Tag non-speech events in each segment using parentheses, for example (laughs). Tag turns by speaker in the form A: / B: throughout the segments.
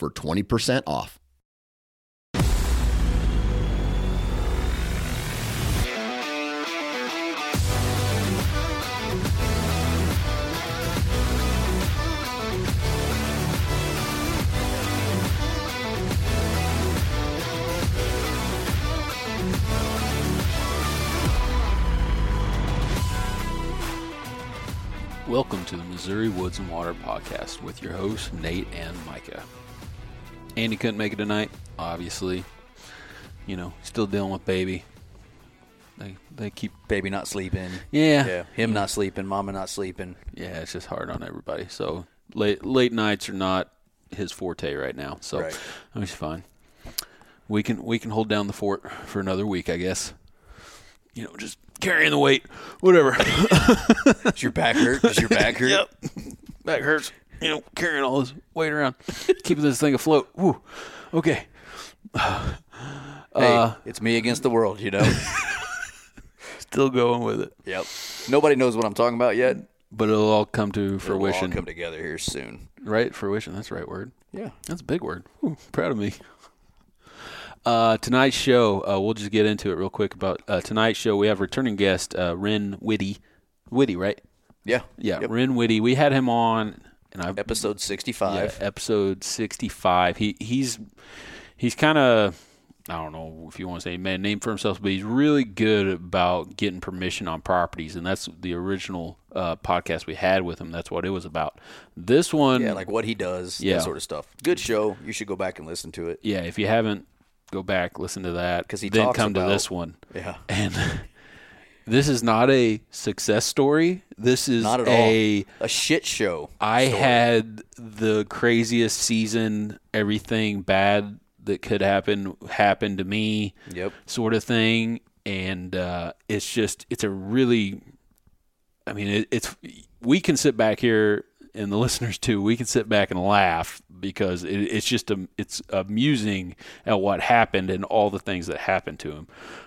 A: for 20% off.
B: Welcome to the Missouri Woods and Water Podcast with your hosts, Nate and Micah. Andy couldn't make it tonight, obviously. You know, still dealing with baby. They they keep
C: baby not sleeping.
B: Yeah.
C: Yeah. Him not sleeping, mama not sleeping.
B: yeah, it's just hard on everybody. So late late nights are not his forte right now. So
C: Right.
B: he's fine. We can we can hold down the fort for another week, I guess. You know, just carrying the weight, whatever. (laughs)
C: Does your back hurt? Does your back (laughs) hurt?
B: Yep. Back hurts. You know, carrying all this weight around, (laughs) keeping this thing afloat. Woo. Okay.
C: Hey,
B: Uh,
C: it's me against the world, you know? (laughs)
B: Still going with it.
C: yep. Nobody knows what I'm talking about yet.
B: But it'll all come to
C: It'll all
B: fruition.
C: come together here soon.
B: right? Fruition. That's the right word.
C: Yeah.
B: That's a big word. Whew, proud of me. Uh, tonight's show, uh, we'll just get into it real quick about uh, tonight's show. We have returning guest uh, Ren Whitty. Whitty, right?
C: Yeah.
B: Yeah,
C: Yep.
B: Ren Whitty. We had him on, and I've
C: Episode 65.
B: Yeah, episode sixty-five. He he's he's kind of I don't know if you want to say man name for himself, but he's really good about getting permission on properties, and that's the original uh, podcast we had with him. That's what it was about. This one,
C: Yeah, like what he does,
B: Yeah.
C: that sort of stuff. Good show. You should go back and listen to it.
B: yeah, if you haven't, go back listen to that.
C: Because he
B: then
C: talks
B: come to this one.
C: Yeah.
B: And (laughs) this is not a success story. This is
C: Not at
B: a
C: all. A shit show.
B: I
C: story.
B: had the craziest season. Everything bad that could happen happened to me,
C: Yep.
B: sort of thing. And uh, it's just, it's a really, I mean, it, it's we can sit back here and the (laughs) listeners too. We can sit back and laugh because it, it's just a, it's amusing at what happened and all the things that happened to him.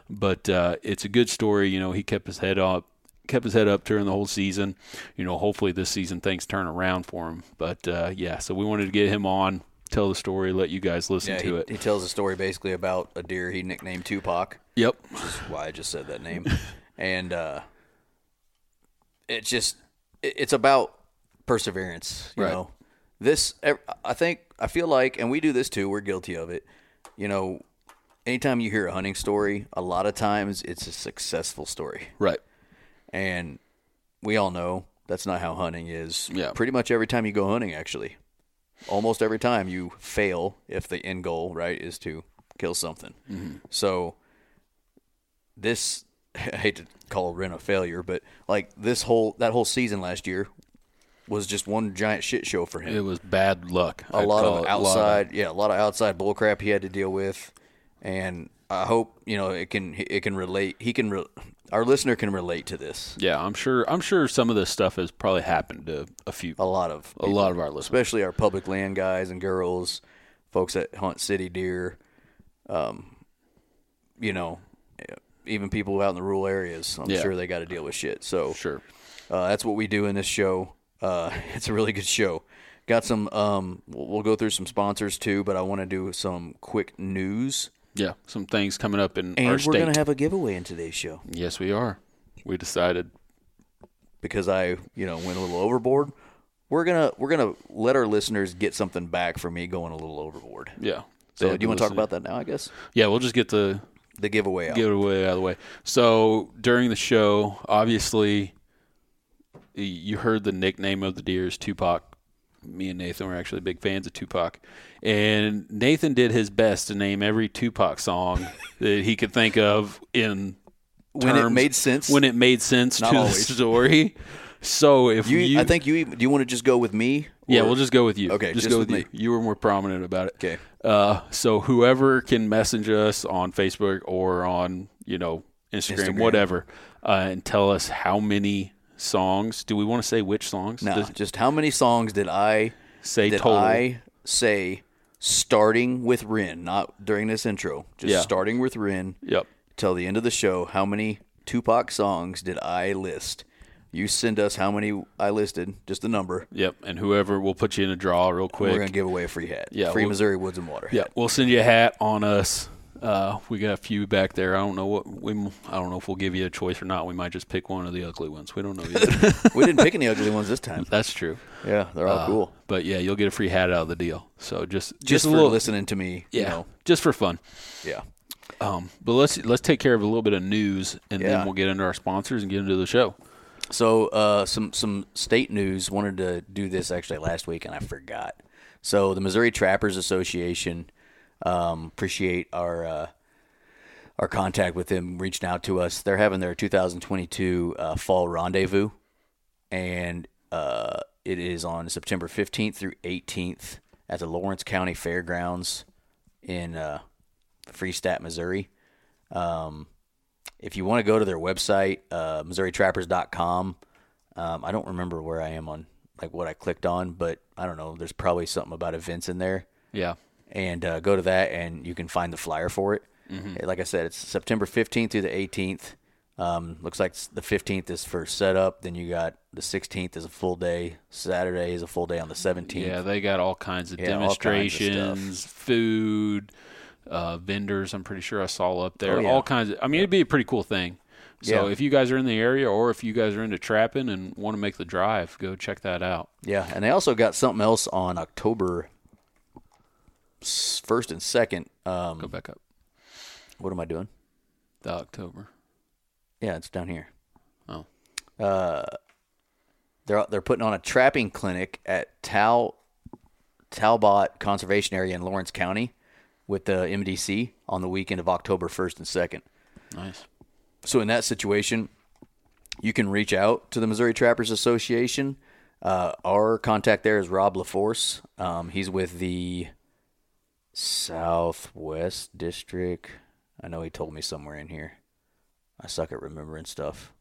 B: But uh, it's a good story. You know, he kept his head up kept his head up during the whole season. You know, hopefully this season things turn around for him. But uh, yeah, so we wanted to get him on, tell the story, let you guys listen
C: Yeah,
B: to
C: he,
B: it.
C: he tells a story basically about a deer he nicknamed Tupac.
B: yep.
C: That's why I just said that name. (laughs) and uh, it's just it- it's about perseverance. You
B: Right.
C: know, this I think I feel like, and we do this too. We're guilty of it. You know, anytime you hear a hunting story, a lot of times it's a successful story,
B: Right.
C: and we all know that's not how hunting is.
B: Yeah.
C: Pretty much every time you go hunting, actually, almost every time you fail if the end goal right is to kill something. Mm-hmm. So this (laughs) I hate to call Ren a failure, but like this whole that whole season last year was just one giant shit show for him.
B: It was bad luck.
C: a
B: I'd
C: lot of outside, yeah, a lot of outside bullcrap he had to deal with, and I hope you know it can it can relate. He can re- our listener can relate to this.
B: yeah, I'm sure. I'm sure some of this stuff has probably happened to a few,
C: A lot of
B: a lot of our listeners.
C: especially our public land guys and girls, folks that hunt city deer, um, you know, even people out in the rural areas. I'm
B: Yeah.
C: sure they got to deal with shit. So
B: Sure.
C: uh, that's what we do in this show. Uh, (laughs) it's a really good show. Got some. Um, we'll, go through some sponsors too, but I want to do some quick news.
B: Yeah, some things coming up in
C: And
B: our
C: we're gonna have a giveaway in today's show
B: yes, we are. We decided.
C: because I, you know, went a little overboard. We're gonna we're gonna let our listeners get something back for me going a little overboard.
B: Yeah.
C: So do you want to talk about that now? I guess
B: Yeah, we'll just get the
C: the giveaway out.
B: get it away out of the way. So during the show, obviously, you heard the nickname of the deer is Tupac. Me and Nathan were actually big fans of Tupac, and Nathan did his best to name every Tupac song (laughs) that he could think of in
C: when it made sense.
B: when it made sense
C: Not
B: to
C: always.
B: the story. So if
C: you,
B: you,
C: I think you do you want to just go with me?
B: yeah, we'll just go with you.
C: Okay,
B: just,
C: just
B: go
C: with
B: with you. You were more prominent about it.
C: Okay.
B: Uh, so whoever can message us on Facebook or on you know Instagram,
C: Instagram.
B: whatever, uh, and tell us how many songs. Do we want to say which songs?
C: No,
B: Does-
C: just how many songs did I
B: say
C: did
B: total.
C: I say starting with Ren, not during this intro, just
B: Yeah.
C: starting with Ren
B: Yep.
C: till the end of the show? How many Tupac songs did I list? You send us how many I listed, just the number.
B: Yep. And whoever we'll put you in a draw real quick.
C: We're gonna give away a free hat.
B: Yeah,
C: free
B: we'll-
C: Missouri Woods and Water.
B: Yeah,
C: hat.
B: we'll send you a hat on us. Uh, we got a few back there. I don't know what we. I don't know if we'll give you a choice or not. We might just pick one of the ugly ones. We don't know yet. (laughs)
C: we didn't pick any ugly ones this time.
B: That's true.
C: Yeah, they're all
B: Uh,
C: cool.
B: But yeah, you'll get a free hat out of the deal. So just just,
C: Just
B: a
C: for
B: little
C: listening to me.
B: Yeah,
C: You know,
B: just for fun.
C: yeah.
B: Um, but let's let's take care of a little bit of news, and
C: Yeah.
B: then we'll get into our sponsors and get into the show.
C: So uh, some some state news. Wanted to do this actually last week, and I forgot. So the Missouri Trappers Association um, appreciate our uh, our contact with them, reaching out to us. They're having their 2022 uh, fall rendezvous, and uh, it is on September 15th through 18th at the Lawrence County Fairgrounds in uh, Freistatt, Missouri. Um, if you want to go to their website, uh, MissouriTrappers.com, um, I don't remember where I am on like what I clicked on, but I don't know. There's probably something about events in there,
B: Yeah,
C: and uh, go to that and you can find the flyer for it. Like I said, it's September 15th through the 18th. Um, looks like the 15th is for setup. Then you got the 16th is a full day. Saturday is a full day on the 17th.
B: yeah, they got all kinds of
C: Yeah, all kinds of
B: demonstrations, food, uh, vendors. I'm pretty sure I saw up there
C: Oh, yeah.
B: all kinds of. I mean, it'd be a pretty cool thing. So
C: Yeah.
B: if you guys are in the area, or if you guys are into trapping and want to make the drive, go check that out.
C: Yeah, and they also got something else on October first and second. Um,
B: Go back up.
C: what am I doing?
B: The October.
C: Yeah, it's down here.
B: Oh.
C: Uh, they're they're putting on a trapping clinic at Tal Talbot Conservation Area in Lawrence County with the MDC on the weekend of October 1st and 2nd.
B: Nice.
C: So in that situation, you can reach out to the Missouri Trappers Association. Uh, our contact there is Rob LaForce. Um, he's with the Southwest District. I know he told me somewhere in here. I suck at remembering stuff.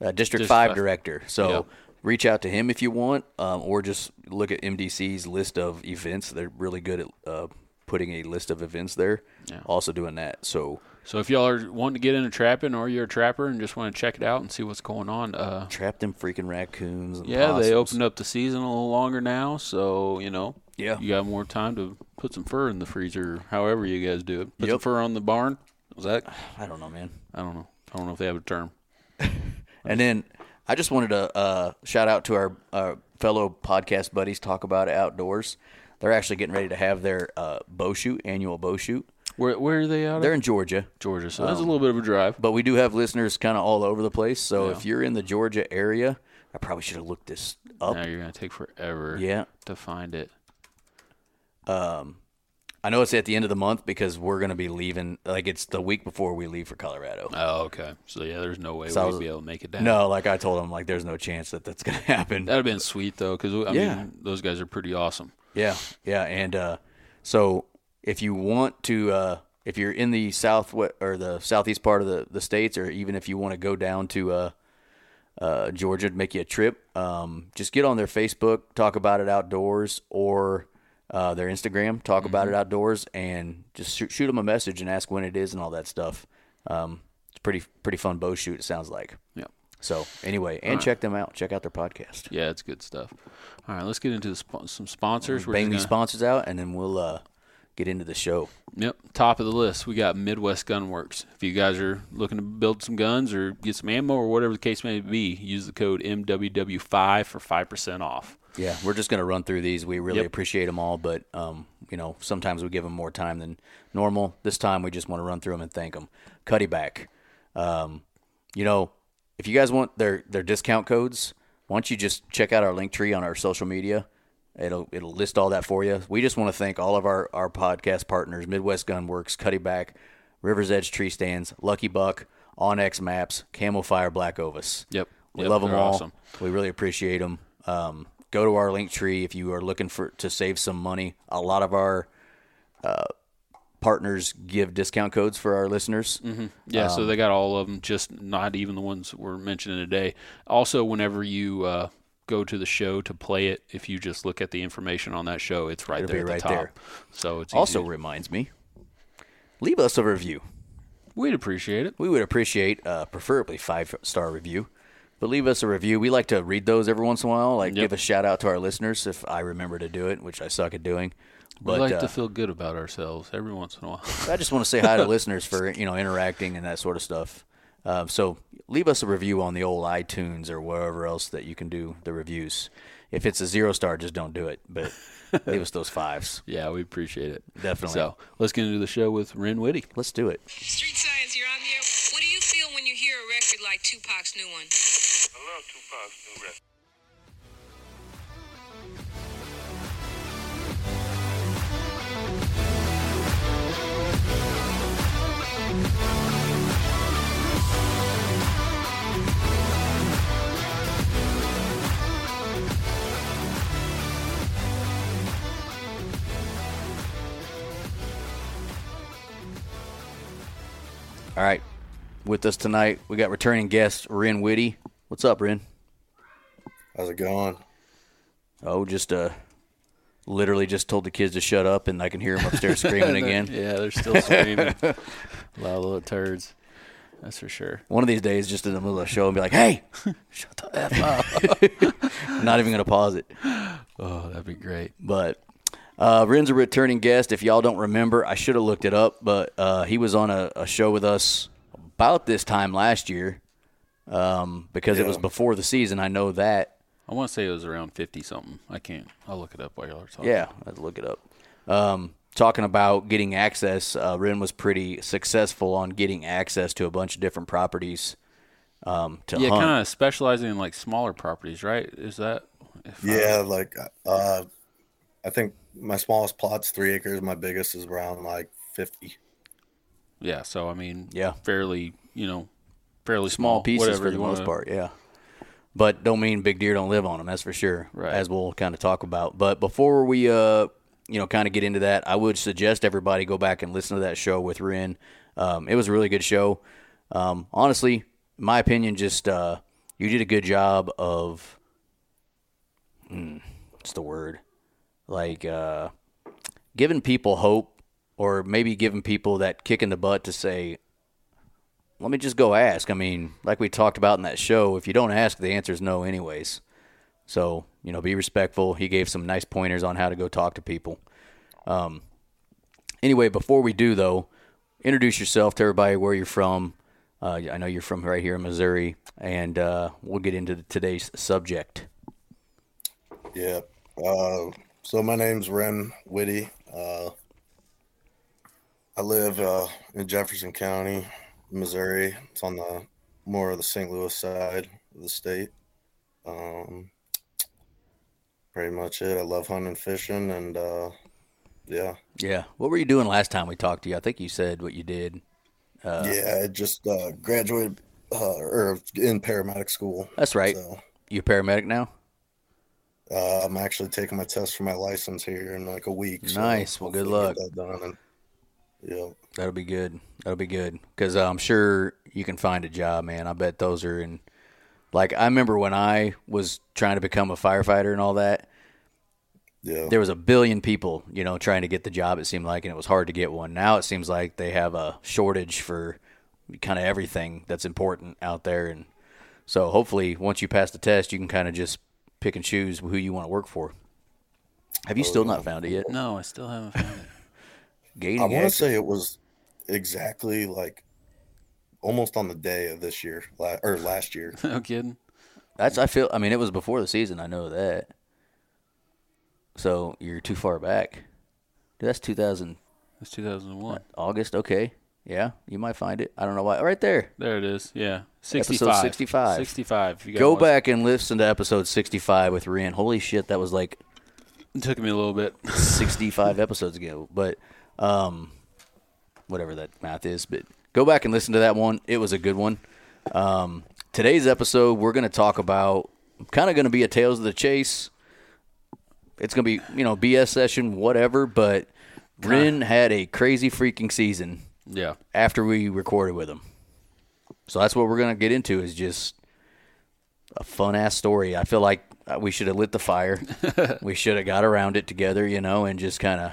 C: Uh, District
B: District
C: 5
B: five.
C: director. So
B: Yep.
C: reach out to him if you want, um, or just look at MDC's list of events. They're really good at uh, putting a list of events there.
B: Yeah.
C: Also doing that. So
B: So if y'all are wanting to get into trapping, or you're a trapper and just want to check it out and see what's going on, uh,
C: trap them freaking raccoons. And
B: yeah, they opened up the season a little longer now, so you know,
C: Yeah.
B: you got more time to put some fur in the freezer. However you guys do it, put some
C: Yep.
B: fur on the barn. Was that? (sighs)
C: I don't know, man.
B: I don't know. I don't know if they have a term. (laughs)
C: And then I just wanted to uh, shout out to our uh, fellow podcast buddies. Talk about outdoors. They're actually getting ready to have their uh, bow shoot annual bow shoot.
B: Where where are they out
C: They're
B: of?
C: in Georgia,
B: Georgia, so that's a little bit of a drive.
C: but we do have listeners kind of all over the place. So
B: Yeah.
C: if you're in the Georgia area, I probably should have looked this up.
B: Now you're gonna take forever.
C: Yeah.
B: To find it.
C: Um, I know it's at the end of the month because we're going to be leaving. Like it's the week before we leave for Colorado.
B: Oh, okay. So yeah, there's no way
C: So
B: we'd be able to make it down.
C: No, like I told them, like there's no chance that that's going (laughs) to happen.
B: That'd have been sweet though, because I
C: Yeah.
B: mean, those guys are pretty awesome.
C: Yeah, yeah, and uh, so if you want to, uh, if you're in the south or the southeast part of the, the states, or even if you want to go down to uh, uh, Georgia to make you a trip, um, just get on their Facebook, talk about it outdoors, or uh, their Instagram, talk about it outdoors, and just shoot, shoot them a message and ask when it is and all that stuff. Um, it's pretty pretty fun bow shoot. It sounds like.
B: Yeah.
C: So anyway, and check them out. Check out their podcast.
B: Yeah, it's good stuff. All right, let's get into the sp- some sponsors. We're
C: Bang these
B: gonna-
C: sponsors out, and then we'll uh, get into the show.
B: Yep, top of the list. We got Midwest Gun Works. If you guys are looking to build some guns or get some ammo or whatever the case may be, use the code MWW5 for 5% off.
C: Yeah, we're just gonna run through these. We really
B: Yep.
C: appreciate them all, but um, you know, sometimes we give them more time than normal. This time, we just want to run through them and thank them. Cuddeback. Um, you know, if you guys want their their discount codes, why don't you just check out our link tree on our social media? It'll it'll list all that for you. We just want to thank all of our our podcast partners: Midwest Gun Works, Cuddeback, Rivers Edge Tree Stands, Lucky Buck, onX Maps, CamoFire, Black Ovis.
B: Yep.
C: We
B: Yep,
C: love them all.
B: awesome.
C: We really appreciate them. Um, go to our link tree if you are looking for to save some money. A lot of our uh, partners give discount codes for our listeners.
B: Yeah,
C: Um,
B: so they got all of them, just not even the ones we're mentioning today. Also, whenever you uh, go to the show to play it, if you just look at the information on that show, it's right
C: It'll
B: there at the
C: right
B: top.
C: there.
B: So it's
C: Also
B: to-
C: reminds me, leave us a review.
B: we'd appreciate it.
C: We would appreciate, uh, preferably five star review, but leave us a review. We like to read those every once in a while. Like
B: Yep.
C: give a shout out to our listeners if I remember to do it, which I suck at doing.
B: We
C: But
B: like
C: uh,
B: to feel good about ourselves every once in a while.
C: I just want to say hi to (laughs) listeners for you know interacting and that sort of stuff. Uh, so leave us a review on the old iTunes or wherever else that you can do the reviews. If it's a zero star, just don't do it. But (laughs) leave us those fives.
B: yeah, we appreciate it.
C: Definitely.
B: So let's get into the show with Ren Whitty.
C: Let's do it.
D: Street Science, you're on the air. What do you feel when you hear a record like Tupac's new one?
E: I love Tupac's new record.
C: All right. With us tonight, we got returning guest Ren Whitty. What's up, Ren?
F: How's it going?
C: Oh, just uh, literally just told the kids to shut up, and I can hear them upstairs screaming (laughs) again.
B: Yeah, they're still screaming. a lot of little turds. That's for sure.
C: One of these days, just in the middle of the show, and be like, "Hey, (laughs) shut the f up!" I'm (laughs) not even gonna pause it.
B: Oh, that'd be great.
C: But uh, Ren's a returning guest. If y'all don't remember, I should have looked it up, but uh, he was on a, a show with us about this time last year um, because it was before the season. I know that.
B: I want to say it was around 50 something. I can't. I'll look it up while y'all are talking.
C: Yeah, let's look it up. Um, talking about getting access, uh, Ren was pretty successful on getting access to a bunch of different properties um, to
B: Yeah, kind of specializing in like smaller properties, right? Is that? if I-
F: Yeah, like uh, I think my smallest plot's three acres. My biggest is around like fifty.
B: yeah. So I mean,
C: Yeah.
B: fairly, you know, fairly
C: small
B: small,
C: pieces for the most
B: wanna-
C: part, yeah. But don't mean big deer don't live on them. That's for sure.
B: Right.
C: As we'll kind of talk about. But before we, uh, you know, kind of get into that, I would suggest everybody go back and listen to that show with Ren. Um, it was a really good show. Um, honestly, my opinion, just uh, you did a good job of. Hmm, what's the word? Like uh, giving people hope, or maybe giving people that kick in the butt to say, let me just go ask. I mean, like we talked about in that show, if you don't ask, the answer is no, anyways. So, you know, be respectful. He gave some nice pointers on how to go talk to people. Um, anyway, before we do, though, introduce yourself to everybody where you're from. Uh, I know you're from right here in Missouri, and uh, we'll get into today's subject.
F: Yeah. Uh, so my name's Ren Whitty. Uh, I live uh, in Jefferson County, Missouri. It's on the more of the St. Louis side of the state. Um, pretty much it. I love hunting fishing, and uh, yeah,
C: Yeah. What were you doing last time we talked to you? I think you said what you did.
F: yeah. I just uh, graduated uh, or in paramedic school.
C: That's right.
F: So
C: You a paramedic now?
F: Uh, I'm actually taking my test for my license here in like a week. so
C: Nice. Well, good luck.
F: that done and- yeah.
C: That'll be good. That'll be good because I'm sure you can find a job, man. I bet those are in. Like I remember when I was trying to become a firefighter and all that.
F: Yeah.
C: There was a billion people, you know, trying to get the job. It seemed like, and it was hard to get one. Now it seems like they have a shortage for kind of everything that's important out there, and so hopefully once you pass the test, you can kind of just pick and choose who you want to work for. Have you oh, still not found it yet?
B: No, I still haven't found it. (laughs)
C: Gating
F: I want to say it was exactly like almost on the day of this year or last year. (laughs)
B: no kidding.
C: That's I feel. I mean, it was before the season. I know that. So you're too far back. Dude, that's 2000
B: That's 2001.
C: August. Okay, yeah, you might find it. I don't know why. Right there.
B: There it is. Yeah,
C: Episode
B: 65.
C: 65.
B: 65. You
C: Go
B: want-
C: back and listen to episode 65 with Rian. Holy shit, that was like
B: It took me a little bit. (laughs)
C: 65 episodes ago. But um, whatever that math is. But go back and listen to that one. It was a good one. Um, today's episode, we're going to talk about kind of going to be a Tales of the Chase. It's going to be, you know, BS session, whatever. But Ren had a crazy freaking season
B: Yeah.
C: after we recorded with him. So that's what we're gonna get into is just a fun ass story. I feel like uh, we should have lit the fire. (laughs) we should have got around it together, you know, and just kind of.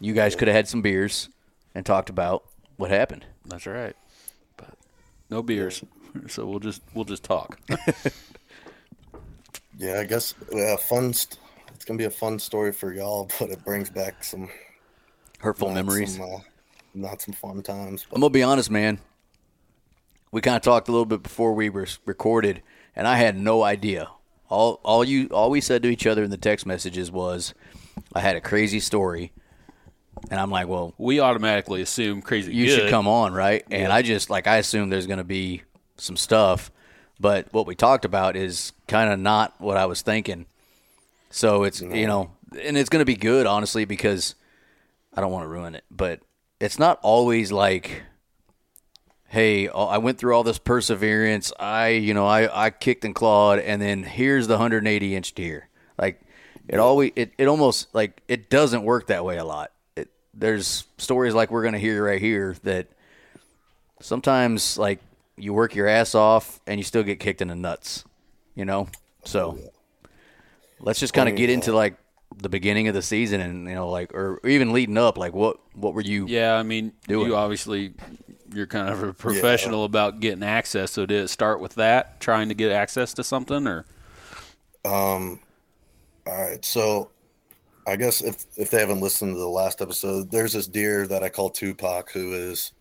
C: You guys could have had some beers and talked about what happened.
B: That's right. But no beers. (laughs) So we'll just we'll just talk. (laughs)
F: Yeah, I guess yeah, fun. St- it's gonna be a fun story for y'all, but it brings back some
C: Hurtful memories.
F: some, uh, not some fun times.
C: I'm gonna be honest, man. We kind of talked a little bit before we were recorded, and I had no idea. All all you all we said to each other in the text messages was, "I had a crazy story," and I'm like, "Well,
B: we automatically assume crazy.
C: you
B: good.
C: should come on, right?" And I just like I assume there's gonna be some stuff, but what we talked about is kind of not what I was thinking. So it's you know, and it's gonna be good, honestly, because I don't want to ruin it, but it's not always like, hey, oh, I went through all this perseverance. I, you know, I, I kicked and clawed, and then here's the 180 inch deer. Like, it always, it, it almost like it doesn't work that way a lot. It, there's stories like we're gonna hear right here that sometimes like you work your ass off and you still get kicked in the nuts, you know. So let's just kind of get into like the beginning of the season and you know like or even leading up like what what were you
B: Yeah, I mean,
C: Do
B: you obviously you're kind of a professional about getting access. So did it start with that, trying to get access to something, or
F: Um, all right, so I guess if if they haven't listened to the last episode, there's this deer that I call Tupac who is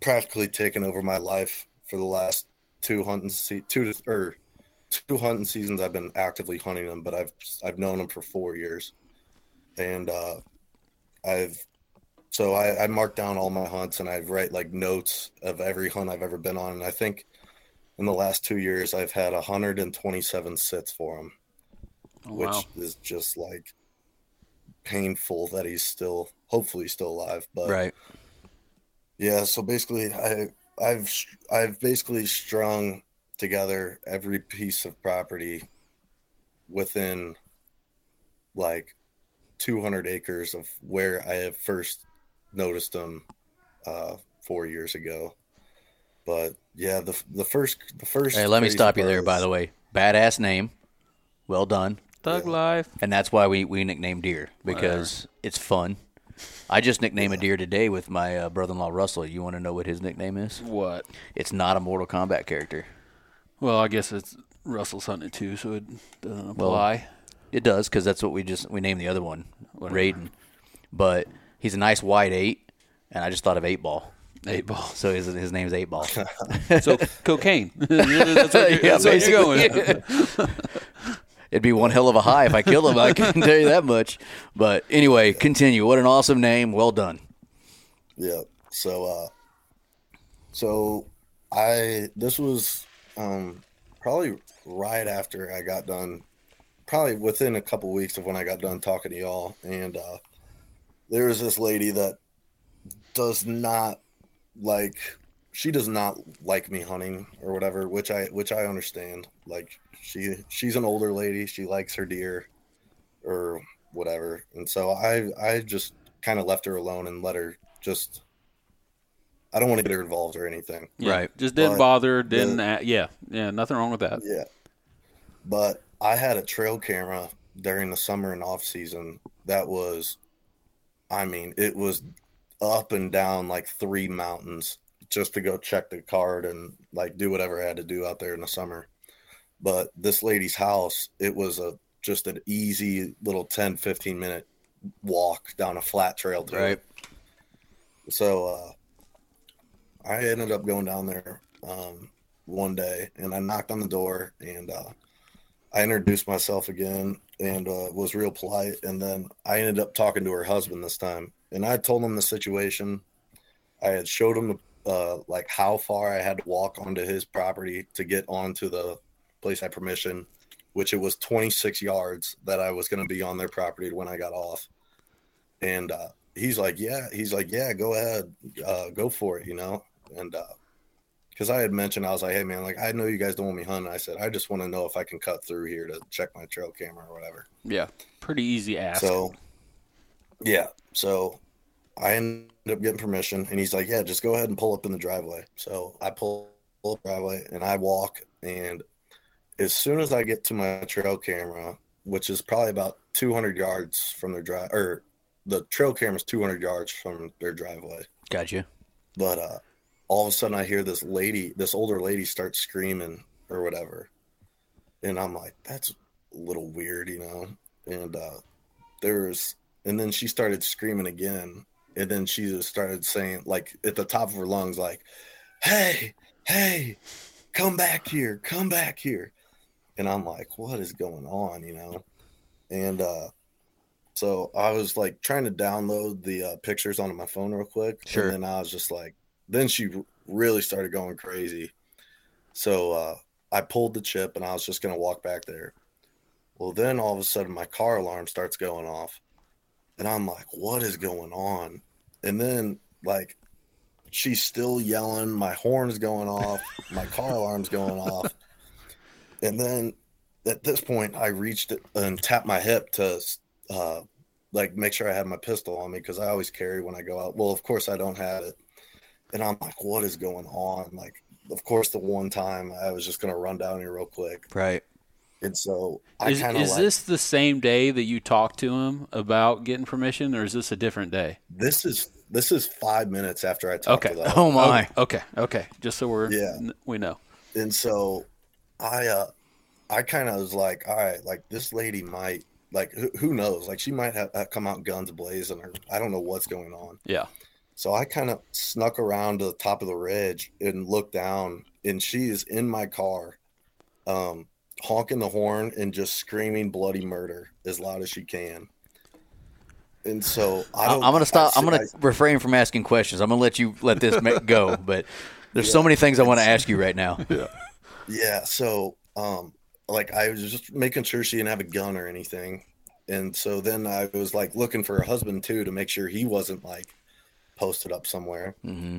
F: practically taken over my life for the last two hunting se- two to- or two hunting seasons. I've been actively hunting him, but I've I've known him for four years, and uh, I've so I, I mark down all my hunts and I write like notes of every hunt I've ever been on, and I think in the last two years I've had 127 sits for him
B: oh,
F: which
B: wow,
F: is just like painful that he's still hopefully still alive but
C: right.
F: Yeah so basically i i've i've basically strung together every piece of property within like 200 acres of where i have first noticed them uh four years ago. But yeah the the first the first
C: hey let me stop you
F: part
C: there by the way. Badass name. Well done.
B: Thug life.
C: and that's why we we nicknamed deer because it's fun. I just nicknamed a deer today with my uh, brother-in-law russell. You want to know what his nickname is?
B: What?
C: it's not a mortal kombat character.
B: Well, I guess it's Russell's hunting too, so it doesn't apply.
C: It does because that's what we just we named the other one, Raiden. But he's a nice white eight, and I just thought of eight ball.
B: Eight ball.
C: So his his name's eight ball. (laughs)
B: So cocaine. (laughs) that's what you're,
C: Yeah,
B: that's what you're going. (laughs)
C: It'd be one hell of a high if I kill him. I can tell you that much. But anyway, continue. What an awesome name. Well done.
F: Yeah. So uh so I this was um probably right after I got done probably within a couple weeks of when I got done talking to y'all and uh there was this lady that does not like she does not like me hunting or whatever, which I which I understand. Like she she's an older lady, she likes her deer or whatever. And so I I just kind of left her alone and let her just I don't want to get her involved or anything.
B: Yeah,
C: Right.
B: Just didn't
F: But
B: bother. Didn't.
F: the-
B: act, yeah. Yeah. Nothing wrong with that.
F: Yeah. But I had a trail camera during the summer and off season that was I mean, it was up and down like three mountains just to go check the card and like do whatever I had to do out there in the summer. But this lady's house, it was a just an easy little 10 15 minute walk down a flat trail to
C: Right.
F: it. So uh I ended up going down there um one day and I knocked on the door and uh, I introduced myself again and uh, was real polite. And then I ended up talking to her husband this time and I told him the situation. I had showed him uh, like how far I had to walk onto his property to get onto the place I permission, which it was 26 yards that I was going to be on their property when I got off. And uh, he's like, yeah, he's like, yeah, go ahead, uh, go for it, you know. And uh, because I had mentioned, I was like, hey man, like I know you guys don't want me hunting. I said, I just want to know if I can cut through here to check my trail camera or whatever.
B: Yeah. Pretty easy ask.
F: So Yeah. So I ended up getting permission, and he's like, "Yeah, just go ahead and pull up in the driveway." So I pull, pull up the driveway, and I walk, and as soon as I get to my trail camera, which is probably about 200 yards from their drive, or the trail camera is 200 yards from their driveway,
C: Gotcha.
F: but uh, all of a sudden I hear this lady, this older lady, start screaming or whatever, and I'm like, "That's a little weird," you know. And uh, there was, and then she started screaming again, and then she just started saying, like at the top of her lungs, like, "Hey, hey, come back here, come back here," and I'm like, "What is going on?" You know, and uh, so I was like trying to download the uh, pictures onto my phone real quick,
C: Sure.
F: and then I was just like, then she really started going crazy. So uh, I pulled the chip, and I was just gonna walk back there. Well, then all of a sudden, my car alarm starts going off, and I'm like, "What is going on?" And then like, she's still yelling. My horn's going off. My car (laughs) alarm's going off. And then at this point, I reached and tapped my hip to uh, like make sure I had my pistol on me because I always carry when I go out. Well, of course I don't have it, and I'm like, "What is going on?" Like, of course, the one time I was just gonna run down here real quick,
C: Right.
F: and so I
B: Is,
F: kind of
B: is
F: like
B: this the same day that you talked to him about getting permission, or is this a different day?
F: this is this is five minutes after I talked
B: Okay.
F: to them.
C: Oh my.
B: Okay, okay. Just so we're
F: Yeah.
B: n- we know.
F: and so I uh I kind of was like, all right, like this lady might like who, who knows, like she might have, have come out guns blazing, or I don't know what's going on.
B: Yeah.
F: So I kind of snuck around to the top of the ridge and looked down, and she is in my car, um, honking the horn and just screaming bloody murder as loud as she can. And so I
C: I
F: don't.
C: am gonna stop.
F: I-
C: I'm gonna
F: I-
C: refrain from asking questions. I'm gonna let you let this go. But there's so many things I want to ask you right now.
F: Yeah, so um like I was just making sure she didn't have a gun or anything. And so then I was like looking for her husband too to make sure he wasn't like posted up somewhere.
C: hmm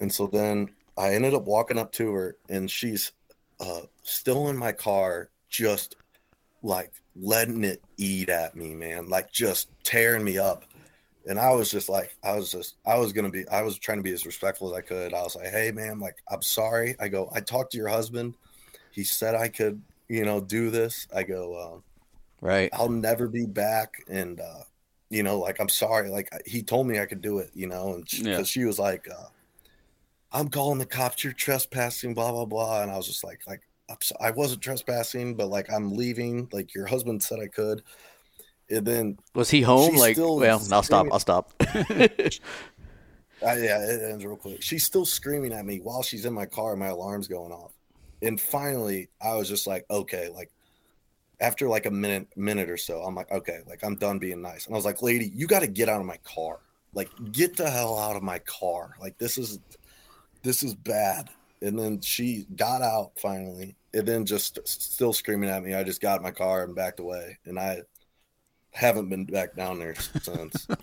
F: And so then I ended up walking up to her and she's uh still in my car just like letting it eat at me, man, like just tearing me up. And I was just like, I was just, I was gonna be, I was trying to be as respectful as I could. I was like, hey, man, like, I'm sorry. I go, I talked to your husband. He said I could, you know, do this. I go, uh,
C: Right.
F: I'll never be back. And, uh, you know, like, I'm sorry. Like, he told me I could do it, you know, and she,
B: Yeah.
F: she was like, uh, I'm calling the cops. You're trespassing, blah, blah, blah. And I was just like, like, I'm so, I wasn't trespassing, but like, I'm leaving. Like, your husband said I could. And then
C: Was he home? Like, well, I'll stop. I'll stop.
F: I, yeah, it ends real quick. She's still screaming at me while she's in my car. My alarm's going off, and finally, I was just like, okay, like after like a minute, minute or so, I'm like, okay, like I'm done being nice. And I was like, lady, you got to get out of my car. Like, get the hell out of my car. Like, this is this is bad. And then she got out finally, and then just still screaming at me. I just got in my car and backed away, and I haven't been back down there since. (laughs)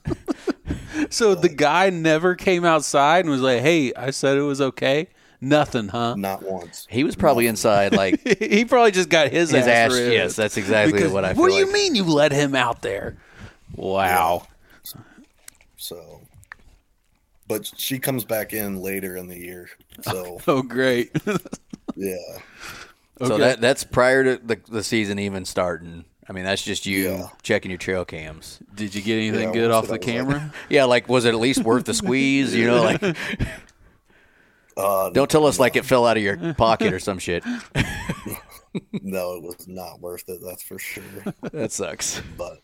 B: So the guy never came outside and was like, "Hey, I said it was okay." Nothing, huh?
F: Not once.
C: he was probably inside, like (laughs)
B: he probably just got his,
C: his ass.
B: ripped.
C: Yes, that's exactly
B: Because
C: what I feel
B: What do you mean you let him out there? Wow.
F: So, but she comes back in later in the year. So, (laughs)
B: Oh, great. (laughs)
F: yeah.
C: So that that's prior to the, the season even starting. I mean, that's just you
F: Yeah.
C: checking your trail cams.
B: Did you get anything
F: Yeah,
B: good off the
F: was like-
B: camera?
C: Yeah, like was it at least worth the squeeze? You know, like
F: Uh,
C: don't tell us like it fell out of your (laughs) pocket or some shit. (laughs)
F: no, it was not worth it. That's for sure. (laughs)
C: That sucks.
F: But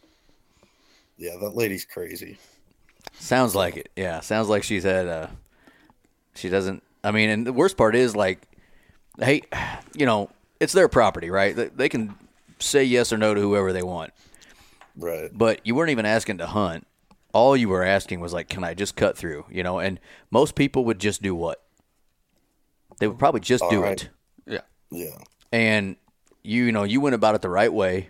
F: yeah, that lady's crazy.
C: Sounds like it. Yeah, sounds like she's had uh she doesn't I mean, and the worst part is like hey, (sighs) you know, it's their property, right? They, they can say yes or no to whoever they want.
F: Right.
C: But you weren't even asking to hunt. All you were asking was like, can I just cut through, you know? And most people would just do what? They would probably just do
F: right.
C: it.
B: Yeah.
F: Yeah.
C: and you, you know you went about it the right way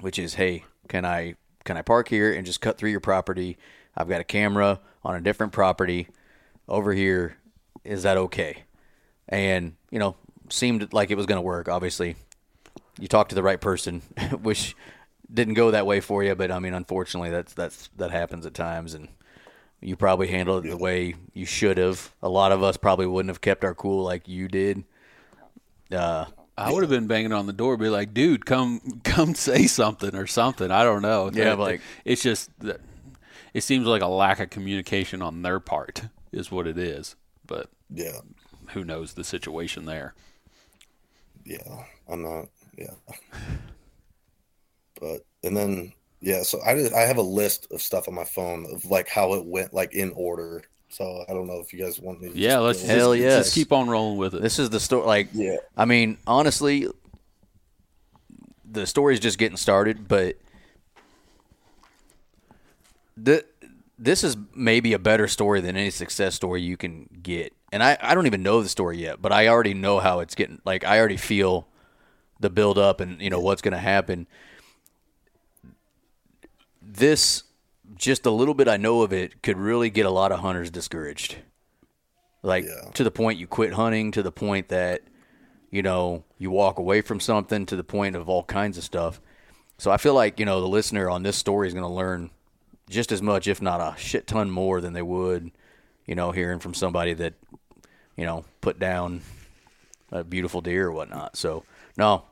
C: which is hey can i can i park here and just cut through your property i've got a camera on a different property over here is that okay and you know seemed like it was going to work obviously you talked to the right person (laughs) which didn't go that way for you, but I mean, unfortunately, that's that's that happens at times, and you probably handled it the way you should have. A lot of us probably wouldn't have kept our cool like you did. Uh,
B: I would have been banging on the door, be like, "Dude, come, (laughs) come, say something or something." I don't know.
C: Yeah,
B: It-
C: like-
B: it's just that it seems like a lack of communication on their part is what it is. But
F: Yeah,
B: who knows the situation there?
F: yeah. I'm not. Yeah. (laughs) But and then yeah, so I did, I have a list of stuff on my phone of like how it went like in order. So I don't know if you guys want me. To
B: Yeah,
F: just
B: let's just,
C: Hell
B: let's just keep on rolling with it.
C: this is the story. Like,
F: Yeah.
C: I mean, honestly, the story's just getting started, but the, this is maybe a better story than any success story you can get. And I, I don't even know the story yet, but I already know how it's getting. Like, I already feel the build up and you know what's going to happen. This, just a little bit I know of it, could really get a lot of hunters discouraged. Like
F: Yeah.
C: to the point you quit hunting, to the point that you know you walk away from something, to the point of all kinds of stuff. So I feel like you know the listener on this story is going to learn just as much, if not a shit ton more, than they would, you know, hearing from somebody that you know put down a beautiful deer or whatnot. So no,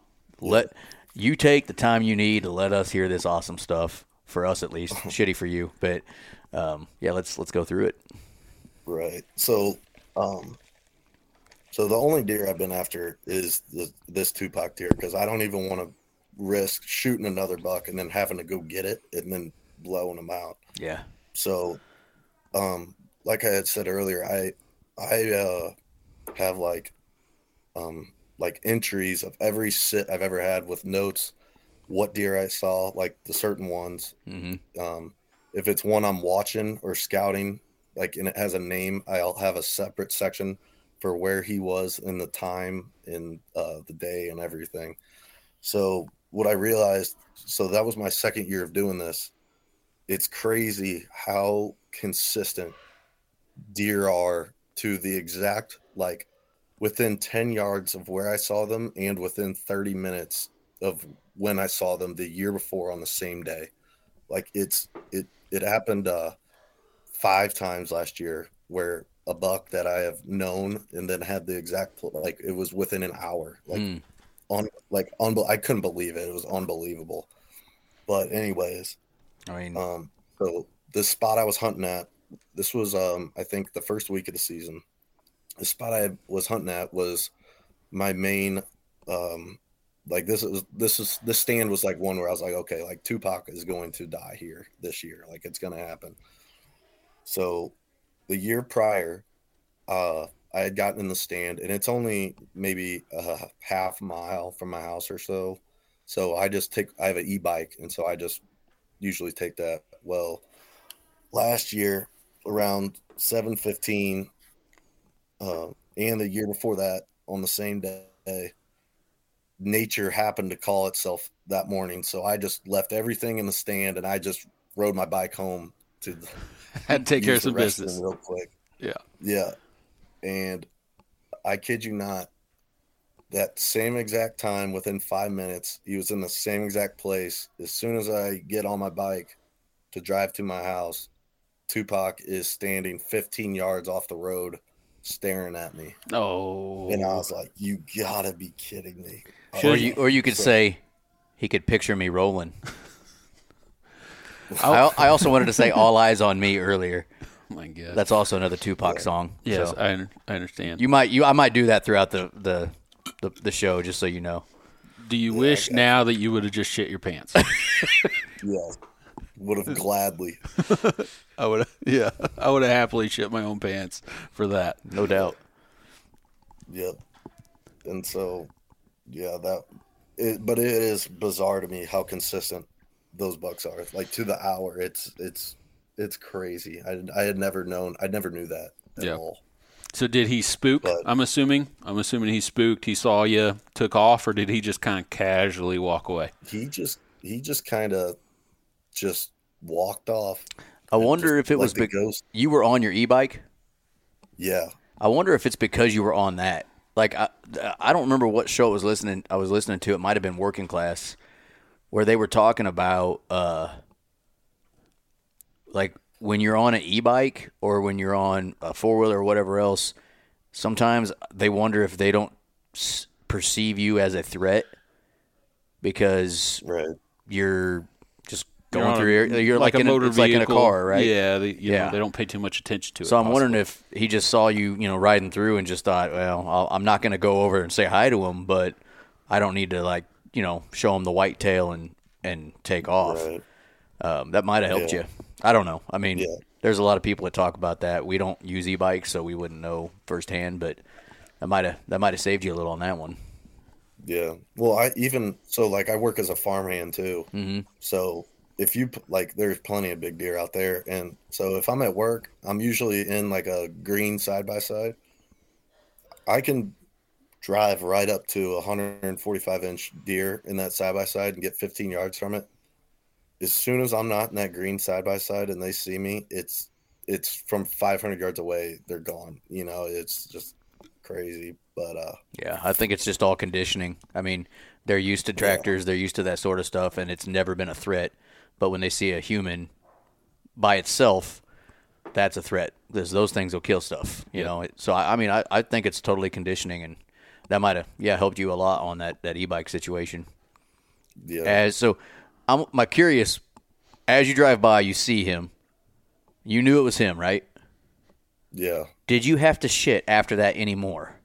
C: let you take the time you need to let us hear this awesome stuff. For us, at least, (laughs) shitty for you, but um, yeah, let's let's go through it.
F: Right. So, um, so the only deer I've been after is the, this Tupac deer because I don't even want to risk shooting another buck and then having to go get it and then blowing them out.
C: Yeah,
F: So, um, like I had said earlier, I I uh, have like um, like entries of every sit I've ever had with notes, what deer I saw, like the certain ones.
C: mm-hmm.
F: Um, if it's one I'm watching or scouting, like and it has a name, I'll have a separate section for where he was in the time in uh, the day and everything. So what I realized, so that was my second year of doing this. It's crazy how consistent deer are to the exact like within 10 yards of where I saw them and within 30 minutes of when I saw them the year before on the same day. Like it's it it happened uh five times last year where a buck that I have known and then had the exact like it was within an hour. Like
C: Mm.
F: on like unbe- I couldn't believe it. It was unbelievable. But anyways,
C: I mean,
F: um, so the spot I was hunting at, this was um, I think the first week of the season. The spot I was hunting at was my main, um, like this is this is this stand was like one where I was like, okay, like Tupac is going to die here this year, like it's gonna happen. So, the year prior, uh, I had gotten in the stand, and it's only maybe a half mile from my house or so. So I just take I have an e-bike, and so I just usually take that. Well, last year around 7:15 uh, and the year before that on the same day nature happened to call itself that morning so I just left everything in the stand and I just rode my bike home to
B: to (laughs) take care of some business.
F: real quick.
B: Yeah.
F: Yeah. And I kid you not, that same exact time, within five minutes, he was in the same exact place. As soon as I get on my bike to drive to my house, Tupac is standing 15 yards off the road staring at me.
B: Oh,
F: And I was oh. like, you gotta be kidding me.
C: or you or you could say he could picture me rolling. (laughs) I, I also wanted to say "All Eyes on Me" earlier.
B: oh (laughs) my god.
C: That's also another Tupac song.
B: yes,
C: so
B: I, I understand.
C: you might you I might do that throughout the the the, the show just so you know.
B: Do you wish now that you would have just shit your pants? (laughs)
F: Yeah. Would have gladly. (laughs)
B: I would. Yeah, I would have happily shit my own pants for that.
C: No doubt.
F: Yep. And so, yeah, that. It, but it is bizarre to me how consistent those bucks are. Like to the hour, it's it's it's crazy. I I had never known. I never knew that at
B: Yeah.
F: all.
B: So did he spook?
F: But-
B: I'm assuming. I'm assuming he spooked. He saw you, took off, or did he just kind of casually walk away?
F: He just he just kind of just walked off.
C: I wonder if it was
F: because
C: you were on your e-bike.
F: Yeah.
C: I wonder if it's because you were on that. Like I, I don't remember what show I was listening. I was listening to. It might have been Working Class, where they were talking about uh, like when you're on an e-bike or when you're on a four wheeler or whatever else. Sometimes they wonder if they don't perceive you as a threat because
F: Right.
C: You're going
B: on
C: through. your You're like,
B: a
C: in a,
B: motor
C: it's like in a car, right?
B: Yeah, they, you
C: Yeah.
B: Know, they don't pay too much attention to it.
C: So I'm wondering if he just saw you, you know, riding through and just thought, well, I'll, I'm not going to go over and say hi to him, but I don't need to like, you know, show him the white tail and and take off.
F: Right.
C: Um, that might have helped
F: Yeah.
C: you. I don't know. I mean,
F: Yeah.
C: there's a lot of people that talk about that. We don't use e-bikes, so we wouldn't know firsthand, but that might have that might have saved you a little on that one.
F: Yeah. Well, I even so like I work as a farmhand too.
C: Mm-hmm.
F: So if you like, there's plenty of big deer out there, and so if I'm at work, I'm usually in like a green side by side. I can drive right up to a 145 inch deer in that side by side and get 15 yards from it. As soon as I'm not in that green side by side and they see me, it's it's from 500 yards away. They're gone. You know, it's just crazy. But uh,
C: Yeah, I think it's just all conditioning. I mean, they're used to tractors, they're used to that sort of stuff, and it's never been a threat. But when they see a human by itself, that's a threat because those things will kill stuff. You know, so I, I mean, I, I think it's totally conditioning, and that might have yeah helped you a lot on that that e-bike situation.
F: yeah.
C: As so, I'm my curious. As you drive by, you see him. You knew it was him, right?
F: yeah.
C: Did you have to shit after that anymore?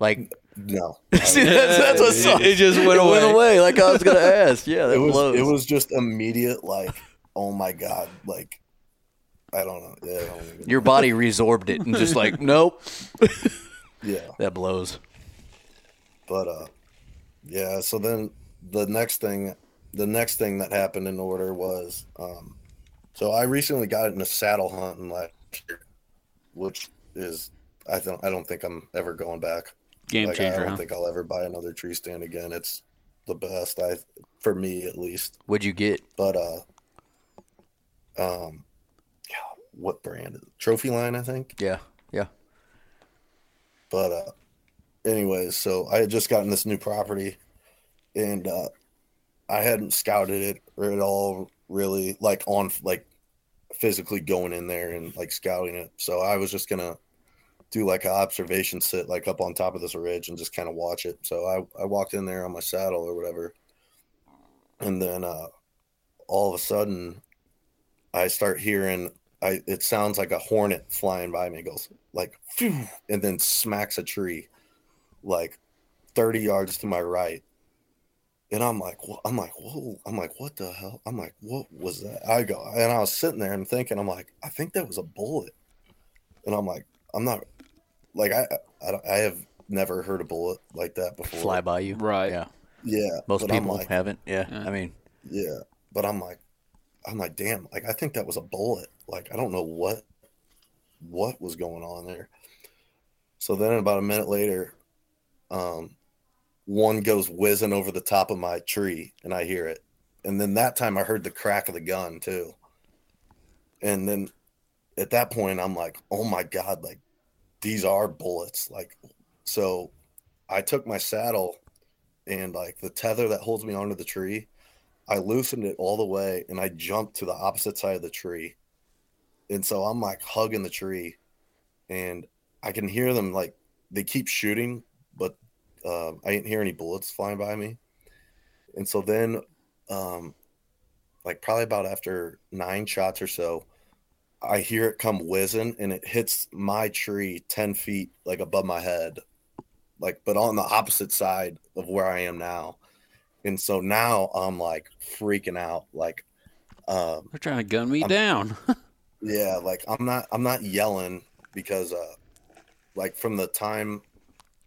C: Like, (laughs)
F: No.
C: see, that's, that's what sucks.
B: it just went
C: It
B: away.
C: went away. Like I was gonna (laughs) ask. Yeah,
F: it was
C: blows.
F: it was just immediate like oh my god like i don't know yeah, I don't even-
C: Your body resorbed it and just like, (laughs) nope,
F: yeah
C: that blows.
F: but uh yeah so then the next thing the next thing that happened in order was um so i recently got into saddle hunting last year which is i don't i don't think i'm ever going back
B: Game
F: like, i don't
B: huh?
F: think i'll ever buy another tree stand again it's the best i for me at least
C: What'd you get?
F: but uh um yeah, what brand is it? Trophyline i think
C: Yeah, yeah.
F: but uh anyways so i had just gotten this new property and uh i hadn't scouted it or at all really like on like physically going in there and like scouting it so i was just gonna do like an observation sit like up on top of this ridge and just kind of watch it so i i walked in there on my saddle or whatever and then uh all of a sudden i start hearing I, it sounds like a hornet flying by me. Goes like, phew, and then smacks a tree, like thirty yards to my right. And I'm like, I'm like, whoa, I'm like, what the hell? I'm like, what was that? I go, and I was sitting there and thinking, I'm like, I think that was a bullet. And I'm like, I'm not, like, I, I, don't- I have never heard a bullet like that before.
C: Fly by you.
B: Right.
C: Yeah.
F: Yeah,
C: Most
F: but I'm
C: people
F: like,
C: haven't. Yeah.
B: Yeah.
C: I mean,
F: yeah, but I'm like, I'm like, damn, like I think that was a bullet. Like I don't know what what was going on there. So then about a minute later, um, one goes whizzing over the top of my tree, and I hear it. And then that time I heard the crack of the gun too. And then at that point, I'm like, oh my god, like these are bullets. Like, so I took my saddle and like the tether that holds me onto the tree. I loosened it all the way and I jumped to the opposite side of the tree. And so I'm like hugging the tree and I can hear them like they keep shooting, but um, I didn't hear any bullets flying by me. And so then, um, like probably about after nine shots or so, I hear it come whizzing and it hits my tree 10 feet like above my head, like, but on the opposite side of where I am now. And so now I'm like freaking out. Like, um,
B: They're trying to gun me
F: I'm-
B: down. (laughs)
F: yeah, like I'm not I'm not yelling because uh like from the time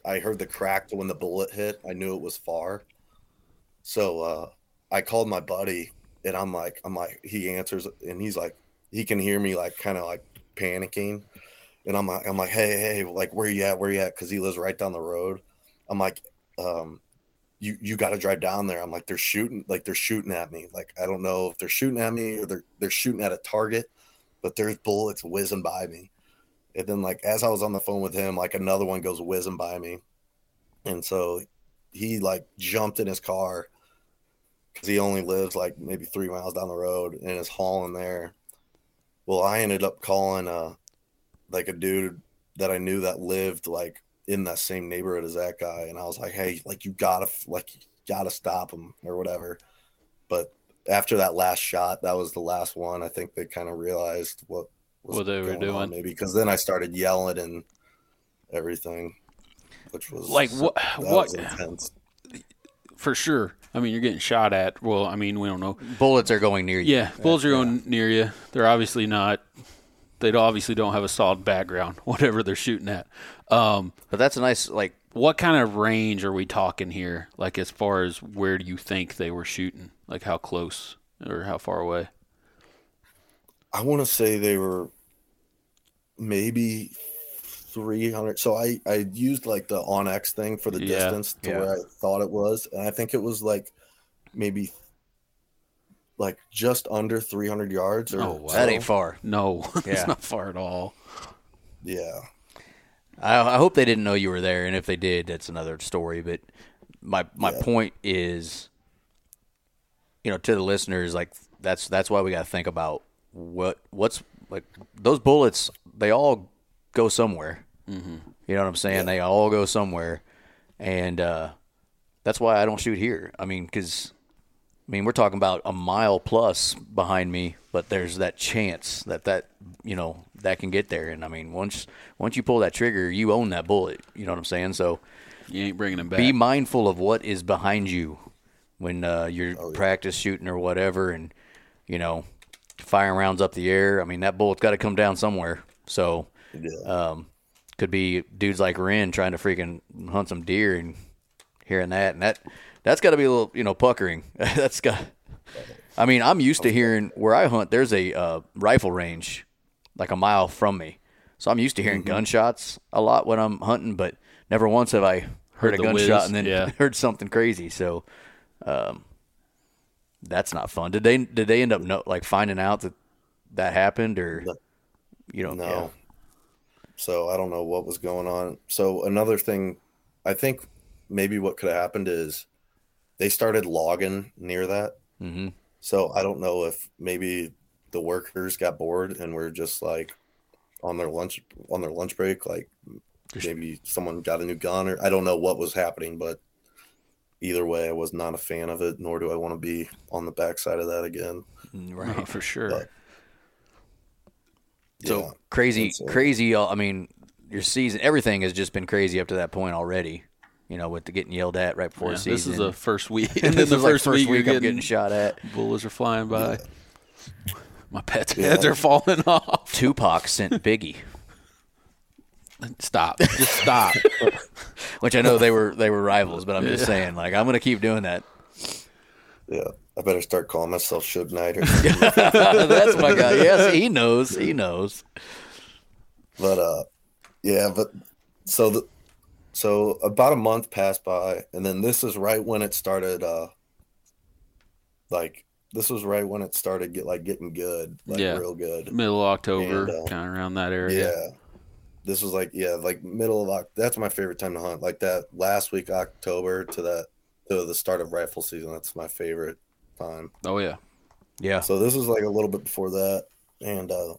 F: I heard the crack to when the bullet hit, I knew it was far. So uh I called my buddy and I'm like I'm like he answers and he's like he can hear me like kind of like panicking and I'm like I'm like hey hey like where you at where you at cuz he lives right down the road. I'm like um you you got to drive down there. I'm like they're shooting like they're shooting at me. Like I don't know if they're shooting at me or they're they're shooting at a target but there's bullets whizzing by me. And then like as I was on the phone with him, like another one goes whizzing by me. And so he like jumped in his car because he only lives like maybe three miles down the road and is hauling there. Well, I ended up calling uh like a dude that I knew that lived like in that same neighborhood as that guy, and I was like, hey, like you gotta like you gotta stop him or whatever. But after that last shot, that was the last one. I think they kind of realized what was
B: What they were doing.
F: maybe because then I started yelling and everything, which was
B: Like, what- what-
F: was intense.
B: For sure. I mean, you're getting shot at. Well, I mean, we don't know.
C: Bullets are going near you.
B: Yeah, bullets are going near you. They're obviously not. They obviously don't have a solid background, (laughs) whatever they're shooting at. Um,
C: But that's a nice like
B: what kind of range are we talking here? Like as far as where do you think they were shooting? Like how close or how far away?
F: I want to say they were maybe 300. So I, I used like the OnX thing for the
B: Yeah,
F: distance to
C: yeah.
F: where I thought it was. And I think it was like maybe like just under 300 yards. Or
B: Oh, wow.
C: that ain't far.
B: No, (laughs)
C: Yeah.
B: it's not far at all.
F: Yeah.
C: I, I hope they didn't know you were there, and if they did, that's another story. But my my
F: Yeah.
C: point is, you know, to the listeners, like that's that's why we got to think about what what's like those bullets. They all go somewhere. Mm-hmm. You know what I'm saying? They all go somewhere, and uh, that's why I don't shoot here. I mean, because I mean, we're talking about a mile plus behind me, but there's that chance that that you know that can get there. And I mean, once once you pull that trigger, you own that bullet. You know what I'm saying? So
B: You ain't bringing them back.
C: be mindful of what is behind you when uh, you're
F: Oh,
C: practice shooting or whatever, and you know, firing rounds up the air. I mean, that bullet's got to come down somewhere. So
F: Yeah.
C: um, could be dudes like Ren trying to freaking hunt some deer and hearing that, and that that's got to be a little you know puckering. (laughs) that's got. I mean, I'm used to hearing where I hunt. There's a uh, rifle range like a mile from me, so I'm used to
B: Mm-hmm.
C: hearing gunshots a lot when I'm hunting, but never once have I heard,
B: Heard
C: a gunshot
B: whiz,
C: and then
B: yeah. (laughs)
C: heard something crazy. So, um, that's not fun. Did they did they end up know, like finding out that that happened or you don't
F: No.
C: Know?
F: So I don't know what was going on. So another thing, I think maybe what could have happened is they started logging near that.
C: Mm-hmm.
F: So I don't know if maybe the workers got bored and were just like on their lunch on their lunch break, like maybe someone got a new gun or I don't know what was happening, but either way, I was not a fan of it, nor do I want to be on the backside of that again.
C: Right. (laughs)
B: No, for sure.
F: But-
C: So
F: Yeah,
C: crazy,
F: that's it.
C: crazy. I mean, your season, everything has just been crazy up to that point already. You know, with the getting yelled at right before
B: Yeah,
C: season.
B: this is the first (laughs) week,
C: and
B: and then
C: this (laughs)
B: the
C: is like
B: first,
C: first
B: week,
C: week
B: you're
C: I'm getting shot at.
B: bullets are flying by. My pets'
F: Yeah.
B: heads are falling off.
C: Tupac sent Biggie,
B: Stop. Just stop. (laughs)
C: which I know they were they were rivals, but I'm just saying, like, I'm gonna keep doing that.
F: Yeah, I better start calling myself Suge Knight. Or (laughs)
C: That's my guy. Yes, he knows. He knows.
F: but uh, yeah, but so the so about a month passed by, and then this is right when it started. Uh, like this was right when it started get like getting good, like
B: Yeah.
F: real good.
B: Middle of October,
F: uh,
B: kind of around that area.
F: Yeah. This was like yeah, like middle of October. that's my favorite time to hunt. Like that last week October to that to the start of rifle season. That's my favorite time.
B: Oh yeah.
C: Yeah.
F: So this was like a little bit before that, and uh,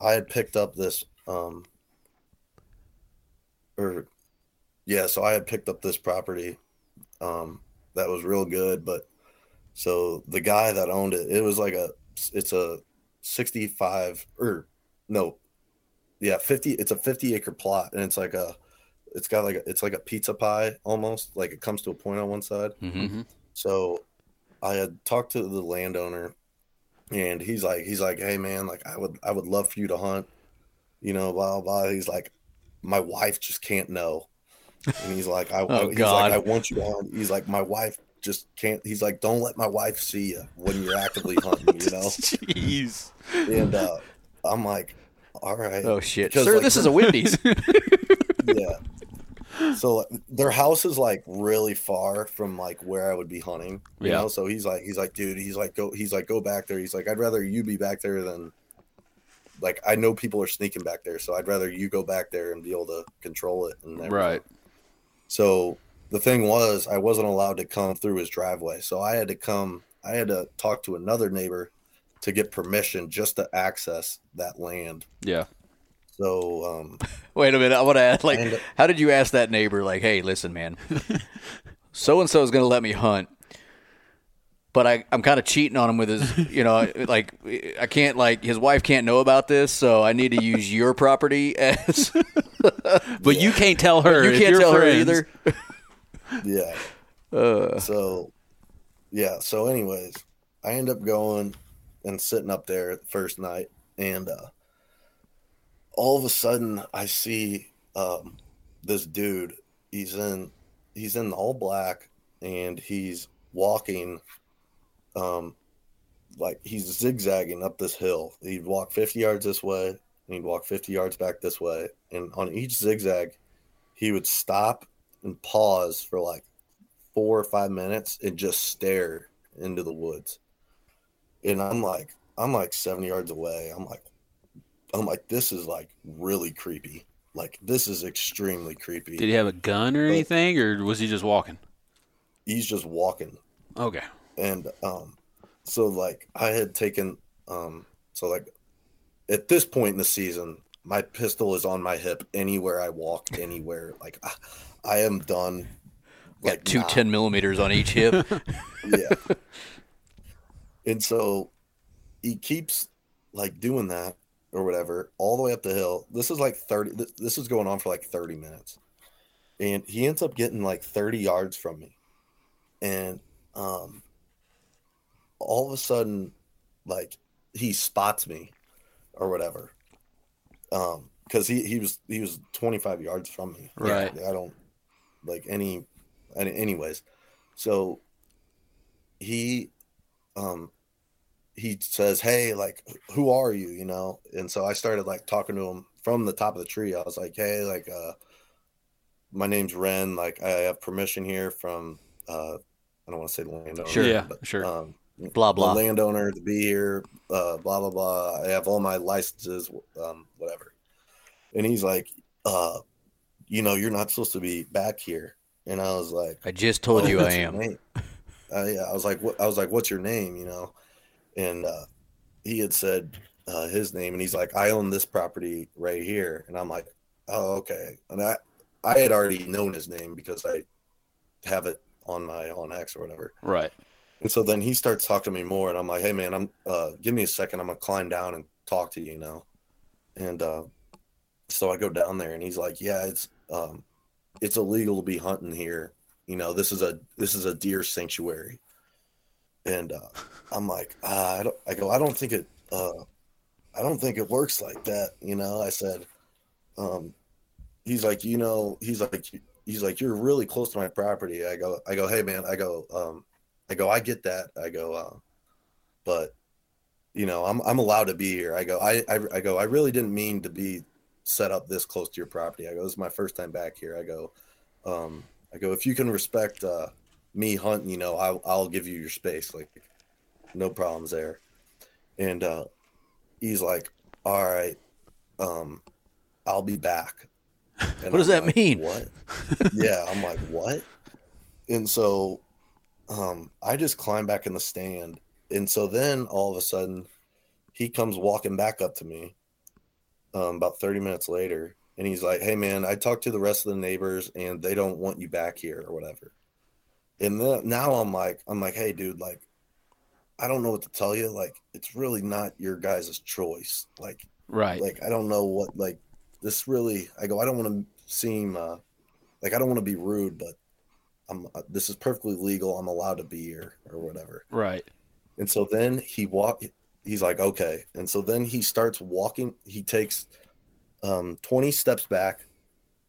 F: I had picked up this, um, or yeah, so I had picked up this property, um, that was real good, but so the guy that owned it, it was like a, it's a sixty-five or no, yeah, fifty. It's a fifty acre plot, and it's like a, it's got like a, it's like a pizza pie almost, like it comes to a point on one side.
C: hmm
F: So I had talked to the landowner and he's like he's like, Hey man, like I would I would love for you to hunt, you know, blah blah. blah. He's like, My wife just can't know. And he's like, I (laughs)
C: Oh,
F: he's
C: God.
F: like, I want you to hunt. He's like, My wife just can't he's like, Don't let my wife see you when you're actively hunting, you know? (laughs)
B: Jeez.
F: And uh I'm like, All right.
C: Oh shit, sir!
F: like,
C: this is a Wendy's. (laughs)
F: yeah. So their house is like really far from like where I would be hunting. You
B: Yeah.
F: know, so he's like, he's like, dude, he's like, go, he's like, go back there. He's like, I'd rather you be back there than like I know people are sneaking back there, so I'd rather you go back there and be able to control it. And everything.
B: Right.
F: So the thing was, I wasn't allowed to come through his driveway, so I had to come I had to talk to another neighbor to get permission just to access that land.
B: Yeah.
F: So um, (laughs)
C: Wait a minute. I want to ask, like,
F: And-
C: how did you ask that neighbor, like, hey, listen, man, so and so is going to let me hunt, but I, I'm kind of cheating on him with his, you know, (laughs) like, I can't, like, his wife can't know about this, so I need to use your property (laughs) as.
B: But you can't tell her.
C: you can't
B: you're
C: tell her either.
F: yeah.
C: Uh,
F: So, yeah. So, anyways, I end up going and sitting up there the first night, and uh, all of a sudden, I see um, this dude. He's in he's in all black, and he's walking, um, like he's zigzagging up this hill. He'd walk fifty yards this way, and he'd walk fifty yards back this way, and on each zigzag, he would stop and pause for like four or five minutes and just stare into the woods. And I'm like, I'm like 70 yards away. I'm like, I'm like, this is like really creepy. Like, this is extremely creepy.
B: Did he have a gun or
F: But-
B: anything, or was he just walking?
F: He's just walking.
B: Okay.
F: And um, so like I had taken um, so like at this point in the season, my pistol is on my hip anywhere I walk, anywhere. Like I, I am done.
C: got two
F: not-
C: 10 millimeters on each hip. (laughs) (laughs)
F: yeah. and so he keeps like doing that or whatever all the way up the hill. This is like 30 th- this is going on for like 30 minutes. And he ends up getting like 30 yards from me. And um all of a sudden like he spots me or whatever. Um cuz he he was he was 25 yards from me.
B: Right.
F: I don't like any any anyways. So he um he says hey like who are you you know and so i started like talking to him from the top of the tree i was like hey like uh my name's ren like i have permission here from uh i don't want to say the landowner
B: Sure. Yeah,
F: but,
B: sure.
F: um
C: blah,
F: the
C: blah.
F: landowner to be here uh blah blah blah i have all my licenses um whatever and he's like uh you know you're not supposed to be back here and i was like
C: I just told
F: "Oh,
C: you I am.
F: name?" Uh, yeah, I was like, what? I was like, what's your name? You know, and uh, he had said uh, his name, and he's like, I own this property right here, and I'm like, oh, okay. And I, I had already known his name because I have it on my onX or whatever.
B: Right.
F: And so then he starts talking to me more, and I'm like, hey man, I'm uh, give me a second, I'm gonna climb down and talk to you, now." And uh, so I go down there, and he's like, yeah, it's um, it's illegal to be hunting here. You know, this is a this is a deer sanctuary. And uh, I'm like, ah, I don't. I go, I don't think it. Uh, I don't think it works like that. You know, I said. Um, he's like, you know, he's like, he's like, you're really close to my property. I go, I go, hey man, I go, um, I go, I get that. I go, uh, but you know, I'm I'm allowed to be here. I go, I, I I go, I really didn't mean to be set up this close to your property. I go, this is my first time back here. I go, um, I go, if you can respect uh, me hunting, you know, I'll I'll give you your space. Like, no problems there. And uh, he's like, all right, um, I'll be back. And
C: What does
F: I'm
C: that
F: like,
C: mean?
F: What? (laughs) yeah, I'm like, what? And so um, I just climb back in the stand. And so then all of a sudden, he comes walking back up to me um, about 30 minutes later. And he's like, hey, man, I talked to the rest of the neighbors and they don't want you back here or whatever. And then now I'm like, I'm like, hey, dude, like, I don't know what to tell you. Like, it's really not your guys' choice. Like,
B: Right.
F: like I don't know what like this really. I go. I don't want to seem uh, like I don't want to be rude, but I'm. Uh, this is perfectly legal. I'm allowed to be here or whatever.
B: right.
F: And so then he walk. He's like, okay. And so then he starts walking. He takes um, 20 steps back,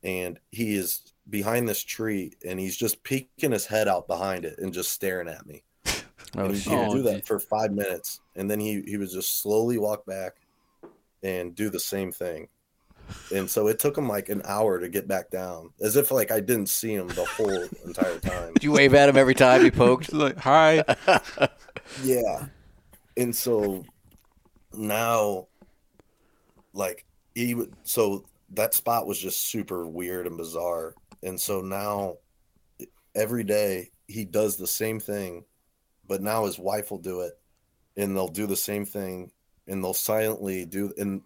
F: and he is behind this tree, and he's just peeking his head out behind it and just staring at me. (laughs)
C: Oh,
F: and he
C: shit.
F: would do
B: Oh,
F: that for five minutes, and then he he would just slowly walk back and do the same thing. And so it took him like an hour to get back down, as if like I didn't see him the whole entire time. (laughs)
C: Did you wave at him every time he (laughs) poked?
B: like, hi.
F: Yeah. And so now, like, he would, so that spot was just super weird and bizarre. And so now, every day, he does the same thing but now his wife will do it, and they'll do the same thing, and they'll silently do. And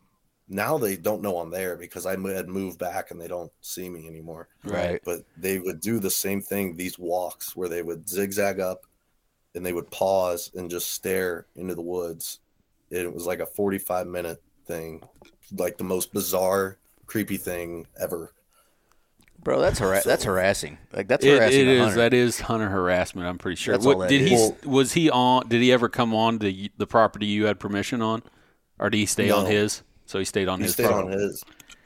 F: now they don't know I'm there because I had moved back and they don't see me anymore.
C: Right.
F: But they would do the same thing. These walks where they would zigzag up, and they would pause and just stare into the woods. And it was like a 45 minute thing, like the most bizarre, creepy thing ever.
C: Bro, that's har- (laughs) that's harassing. Like that's
B: It,
C: harassing.
B: it
C: a
B: is.
C: hunter.
B: That is hunter harassment. I'm pretty sure.
C: That's all
B: What,
C: that
B: did he?
F: is.
B: Was he on? Did he ever come on the the property you had permission on, or did he stay on his? So he stayed on
F: he
B: his.
F: stayed on his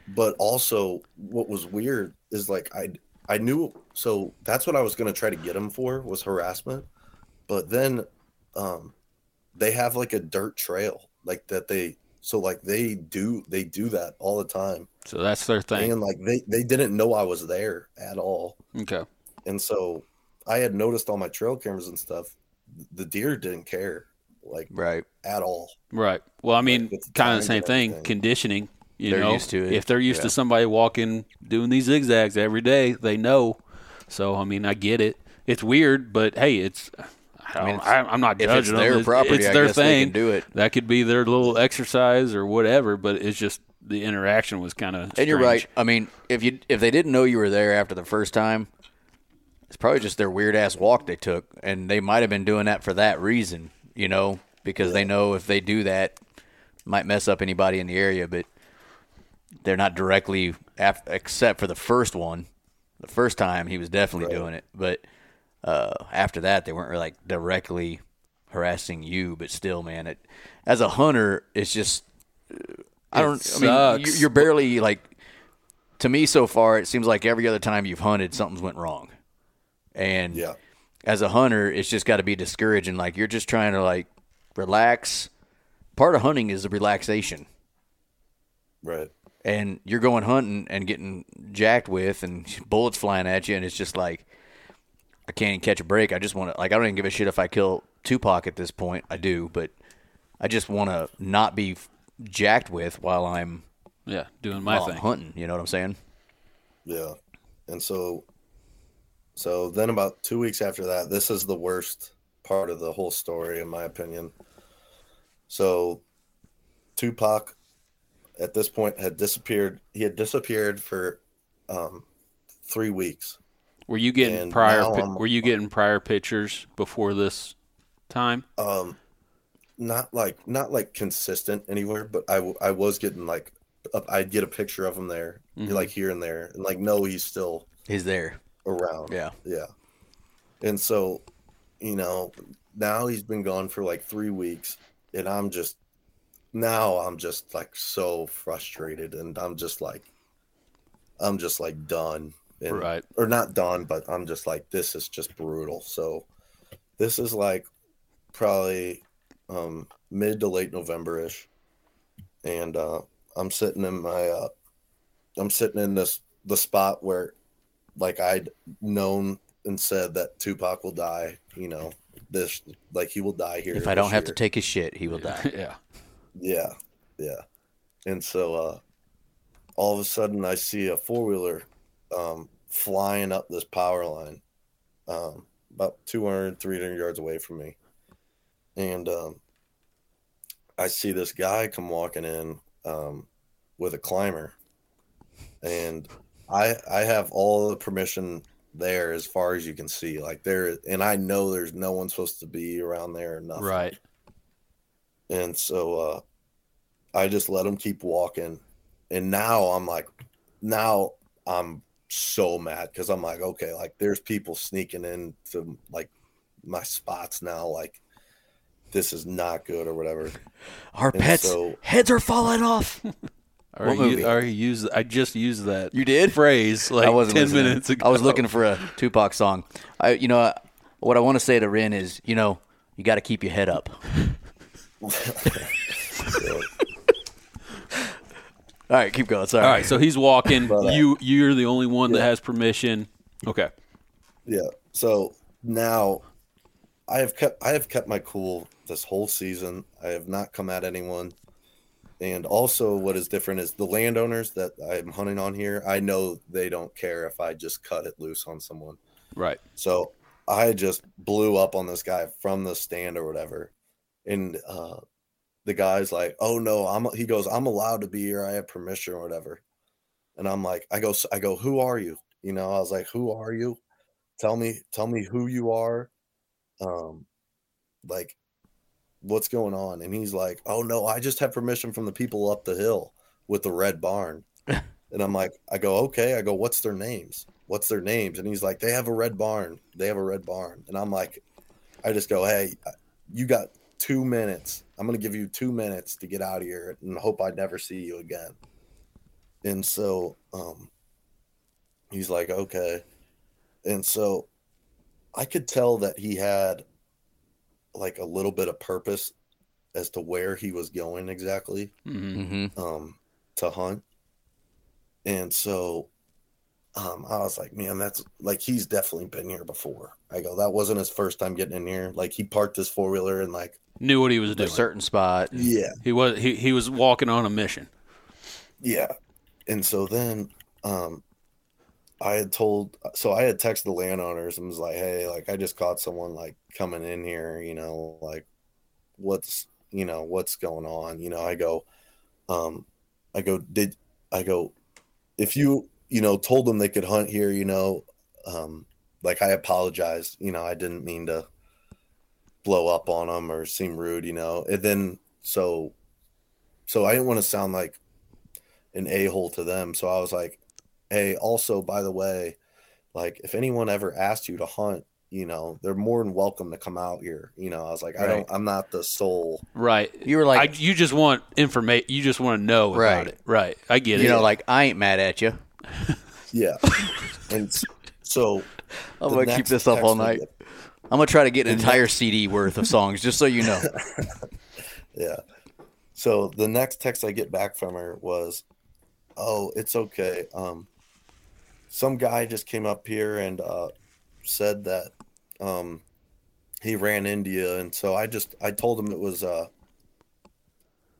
F: but also what was weird is like i i knew so that's what i was going to try to get him for was harassment but then um they have like a dirt trail like that they so like they do they do that all the time
B: So that's their thing.
F: and like they they didn't know i was there at all
B: Okay.
F: and so i had noticed on my trail cameras and stuff the deer didn't care like
C: right.
F: at all
B: Right. Well, I mean,
F: with the
B: kind of the same thing.
F: everything.
B: Conditioning. You
C: They're
B: know,
C: used to it.
B: if they're used
C: Yeah.
B: to somebody walking, doing these zigzags every day, they know. So I mean, I get it. It's weird, but hey, it's. I
C: mean,
B: mean,
C: it's-
B: I, am not
C: if
B: judging
C: it's
B: them.
C: their
B: It's-
C: property,
B: It's
C: I
B: their
C: guess they
B: thing.
C: can do it.
B: That could be their little exercise or whatever. But it's just the interaction was kind of.
C: And you're right. I mean, if you if they didn't know you were there after the first time, it's probably just their weird ass walk they took, and they might have been doing that for that reason, you know, because they know if they do that, might mess up anybody in the area, but they're not directly af- except for the first one. The first time he was definitely
F: Right.
C: doing it, but uh, after that they weren't really, like directly harassing you, but still, man, it as a hunter, it's just I
B: It
C: don't. I mean, you're barely like. To me, so far, it seems like every other time you've hunted, something's went wrong, and
F: yeah
C: as a hunter, it's just got to be discouraging. Like you're just trying to like relax. Part of hunting is the relaxation,
F: right
C: and you're going hunting and getting jacked with, and bullets flying at you, and it's just like can't even catch a break. I just want to like I don't even give a shit if I kill Tupac at this point. I do, but I just want to not be jacked with while I'm
B: yeah, doing my
C: while I'm
B: thing.
C: hunting. You know what I'm saying?
F: Yeah. And so so then about 2 weeks after that, this is the worst part of the whole story in my opinion. So Tupac at this point had disappeared. He had disappeared for um 3 weeks.
B: Were you getting
F: And
B: prior? pi- were you getting prior pictures before this time?
F: Um not like not like consistent anywhere, but I w- I was getting like up- I'd get a picture of him there, like here and there, and like no, he's still
C: He's there.
F: around.
C: Yeah.
F: Yeah. And so, you know, now he's been gone for like three weeks, and I'm just now I'm just like so frustrated, and I'm just like, I'm just like done, and,
B: Right.
F: Or not done, but I'm just like, this is just brutal. So, this is like probably um, mid to late November ish, and uh, I'm sitting in my, uh, I'm sitting in this the spot where like I'd known and said that Tupac will die, you know, this like he will die here.
C: If I don't
F: this
C: have to take his shit, he will die. (laughs)
B: yeah.
F: Yeah, yeah. And so uh all of a sudden I see a four wheeler um flying up this power line, um, about 200, 300 yards away from me. And um I see this guy come walking in um with a climber. And I I have all the permission there as far as you can see. Like there and I know there's no one supposed to be around there or nothing.
B: Right.
F: And so uh I just let him keep walking. And now I'm like now I'm so mad because I'm like, okay, like there's people sneaking into like my spots now, like this is not good or whatever.
C: Our
F: And
C: pets
F: so-
C: heads are falling off. (laughs)
B: Or
C: What
B: you,
C: movie?
B: or you use I just used that
C: You did?
B: phrase like
C: I wasn't
B: ten
C: listening.
B: minutes ago.
C: I was looking for a Tupac song. I, you know, uh, what I want to say to Ren is, you know, you got to keep your head up. (laughs) All right, keep going. Sorry.
B: All right, so he's walking.
F: But, uh,
B: you you're the only one that has permission. Okay.
F: Yeah. So now I have kept I have kept my cool this whole season. I have not come at anyone. And also what is different is the landowners that I'm hunting on here, I know they don't care if I just cut it loose on someone.
B: Right.
F: So I just blew up on this guy from the stand or whatever. And uh the guy's like, "Oh no, I'm he goes, "I'm allowed to be here. I have permission or whatever." And I'm like, I go I go, "Who are you?" You know, I was like, "Who are you? Tell me tell me who you are." Um like what's going on? And he's like, "Oh no, I just have permission from the people up the hill with the red barn." (laughs) and I'm like, I go, "Okay." I go, "What's their names?" What's their names? And he's like, "They have a red barn. They have a red barn." And I'm like, I just go, "Hey, you got 2 minutes. I'm going to give you 2 minutes to get out of here and hope I never see you again." And so um he's like, "Okay." And so I could tell that he had like a little bit of purpose as to where he was going exactly
B: hmm
C: Mm-hmm.
F: um to hunt and so um i was like man that's like he's definitely been here before i go that wasn't his first time getting in here like he parked his four-wheeler and like
B: Knew what he was doing.
C: A
B: doing.
C: certain spot.
F: yeah
B: He was he, he was walking on a mission.
F: yeah and so then um i had told so i had texted the landowners and was like hey like i just caught someone like coming in here you know like what's you know what's going on you know i go um i go did i go if you you know told them they could hunt here you know um like i apologize you know i didn't mean to blow up on them or seem rude you know and then so so i didn't want to sound like an a-hole to them so i was like hey also by the way like if anyone ever asked you to hunt you know they're more than welcome to come out here you know i was like i don't i'm not the sole
B: Right.
C: You were like,
B: I, you just want information. You just want to know about
C: Right.
B: it. Right. I get
C: you
B: it.
C: You know, like I ain't mad at you. (laughs)
F: yeah and so (laughs)
C: I'm gonna keep this up all night.
F: get-
C: I'm gonna try to get an entire CD worth of songs, just so you know. (laughs)
F: Yeah. So the next text I get back from her was, "Oh, it's okay. Um, some guy just came up here and uh, said that um, he ran India, and so I just I told him it was uh,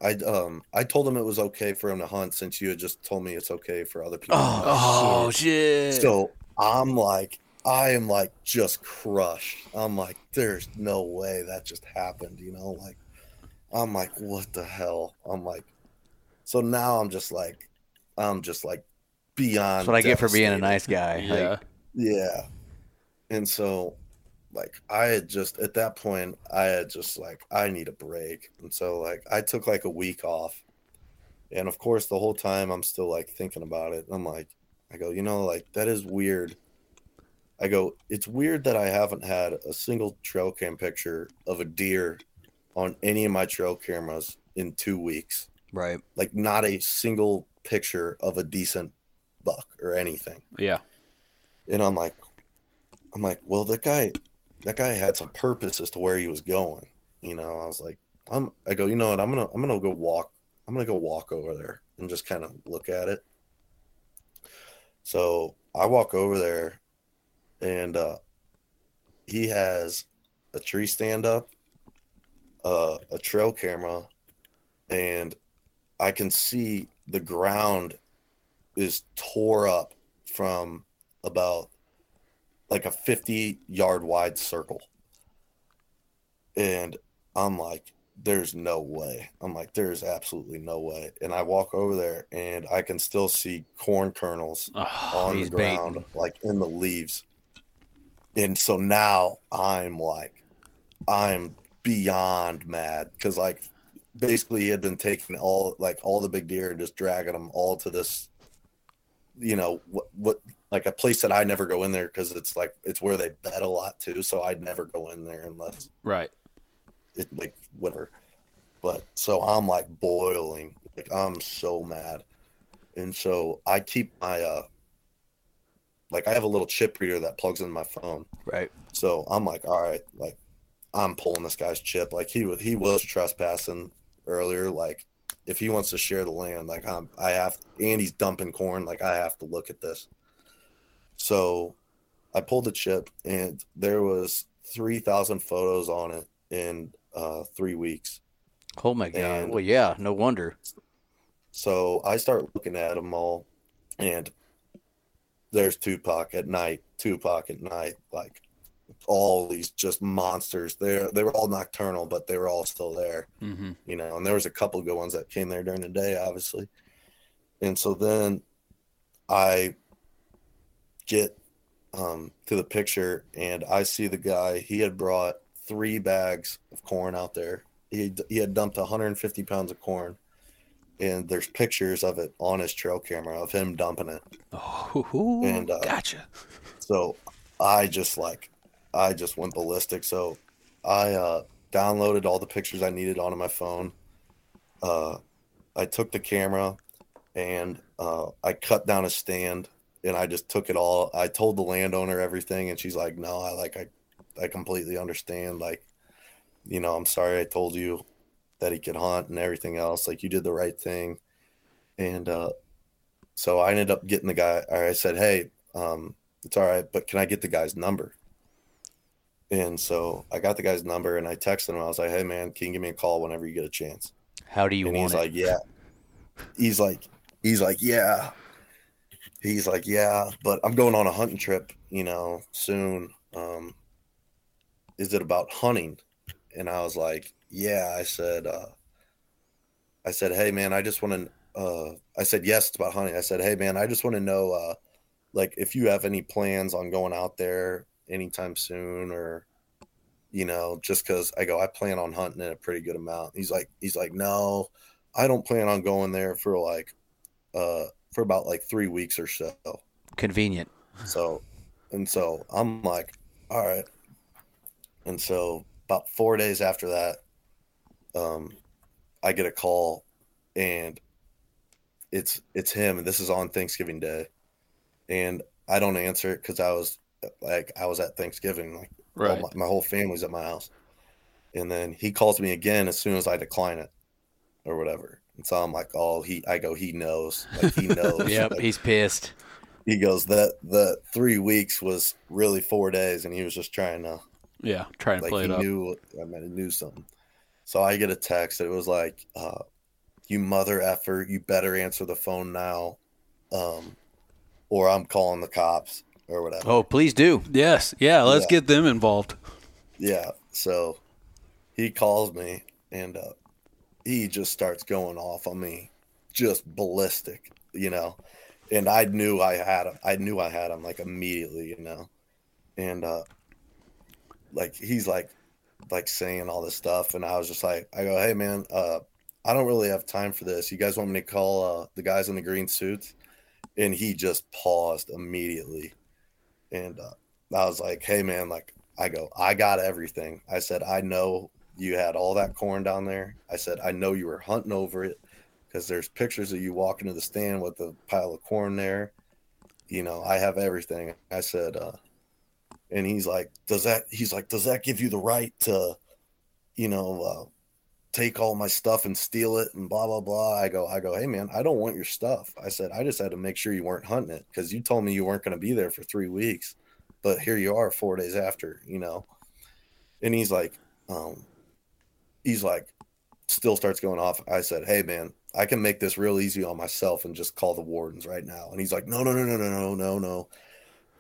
F: I um I told him it was okay for him to hunt since you had just told me it's okay for other people. hunt.
B: oh shit.
F: So I'm like, I am like just crushed. I'm like, there's no way that just happened, you know? Like, I'm like, what the hell? I'm like, so now I'm just like, I'm just like beyond.
C: That's what I get for being a nice guy.
B: yeah.
C: Like,
F: Yeah. And so, like, I had just, at that point, I had just like, I need a break. And so, like, I took like a week off. And of course, the whole time I'm still like thinking about it. I'm like, I go, you know, like, that is weird. I go, it's weird that I haven't had a single trail cam picture of a deer on any of my trail cameras in two weeks.
C: right.
F: Like, not a single picture of a decent buck or anything
B: Yeah.
F: and I'm like, I'm like, well, that guy, that guy had some purpose as to where he was going. You know, I was like, I'm, I go, you know what, I'm gonna, I'm gonna go walk, I'm gonna go walk over there and just kind of look at it. So I walk over there, and uh, he has a tree stand up, uh, a trail camera, and I can see the ground is tore up from about like a 50 yard wide circle. And I'm like, there's no way. I'm like, there's absolutely no way. And I walk over there and I can still see corn kernels
B: Oh,
F: on the ground,
C: baiting.
F: like in the leaves. And so now I'm like, I'm beyond mad because, like, basically he had been taking all, like, all the big deer and just dragging them all to this, you know, what, what, like a place that I never go in there because it's like, it's where they bet a lot too. So I'd never go in there unless
B: right.
F: it like whatever. But so I'm like boiling. Like I'm so mad. And so I keep my uh like I have a little chip reader that plugs in my phone.
C: Right.
F: So I'm like, all right, like I'm pulling this guy's chip. Like he was he was trespassing earlier. Like if he wants to share the land, like I'm I have and he's dumping corn, like I have to look at this. So I pulled the chip and there was three thousand photos on it in uh three weeks.
C: Oh my god.
F: And-
C: well, yeah. No wonder.
F: So I start looking at them all, and there's Tupac at night, Tupac at night, like all these just monsters. They they were all nocturnal, but they were all still there.
B: Mm-hmm.
F: You know, and there was a couple good ones that came there during the day, obviously. And so then I get um, to the picture, and I see the guy. He had brought three bags of corn out there. He he had dumped 150 pounds of corn, and there's pictures of it on his trail camera of him dumping it.
B: Oh,
F: And, uh,
B: gotcha.
F: So I just like I just went ballistic. So I uh, downloaded all the pictures I needed onto my phone. Uh, I took the camera and uh, I cut down a stand and I just took it all. I told the landowner everything and she's like, "No, I like I I completely understand. Like, you know, I'm sorry I told you that he could hunt and everything else. Like you did the right thing." And uh, so I ended up getting the guy. Or I said, "Hey, um, it's all right, but can I get the guy's number?" And so I got the guy's number and I texted him. I was like, "Hey, man, can you give me a call whenever you get a chance?"
C: How do you
F: and
C: want
F: he's
C: it?
F: like, "Yeah." He's like, he's like, "Yeah." He's like, "Yeah, but I'm going on a hunting trip, you know, soon. Um, is it about hunting?" And I was like, "Yeah." I said, uh, "I said, hey, man, I just want to." Uh, I said, "Yes, it's about hunting." I said, "Hey, man, I just want to know, uh, like, if you have any plans on going out there anytime soon, or." You know, just because I go, I plan on hunting in a pretty good amount. He's like, he's like, no, I don't plan on going there for like uh for about like three weeks or so.
C: Convenient.
F: So and so I'm like, all right. And so about four days after that, um, I get a call and it's it's him and this is on Thanksgiving Day. And I don't answer it because I was like I was at Thanksgiving, like
B: Right.
F: my, my whole family's at my house. And then he calls me again as soon as I decline it or whatever. And so I'm like, oh, he, I go, he knows, like he (laughs) knows.
C: Yep,
F: Like,
C: he's pissed.
F: he goes that the three weeks was really four days, and he was just trying to
B: Yeah, trying to
F: like
B: play
F: he
B: it up.
F: knew. I mean, he knew something. So I get a text. It was like, uh, "You mother effer, you better answer the phone now, um, or I'm calling the cops or whatever."
C: Oh, please do.
B: Yes, yeah. Let's
F: Yeah.
B: get them involved.
F: Yeah. So he calls me and uh, he just starts going off on me, just ballistic, you know. And I knew I had him. I knew I had him like immediately, you know. And uh, like he's like, like saying all this stuff, and I was just like, I go, hey man, uh, I don't really have time for this. You guys want me to call uh, the guys in the green suits? And he just paused immediately, and uh, I was like, hey man, like I go, I got everything. I said, I know you had all that corn down there. I said, I know you were hunting over it because there's pictures of you walking to the stand with a pile of corn there. You know, I have everything. I said, uh, and he's like, does that, he's like, does that give you the right to, you know, uh, take all my stuff and steal it and blah, blah, blah. I go, I go, hey man, I don't want your stuff. I said, I just had to make sure you weren't hunting it because you told me you weren't going to be there for three weeks but here you are four days after, you know. And he's like, um, he's like, still starts going off. I said, Hey man, I can make this real easy on myself and just call the wardens right now. And he's like, No, no, no, no, no, no, no, no.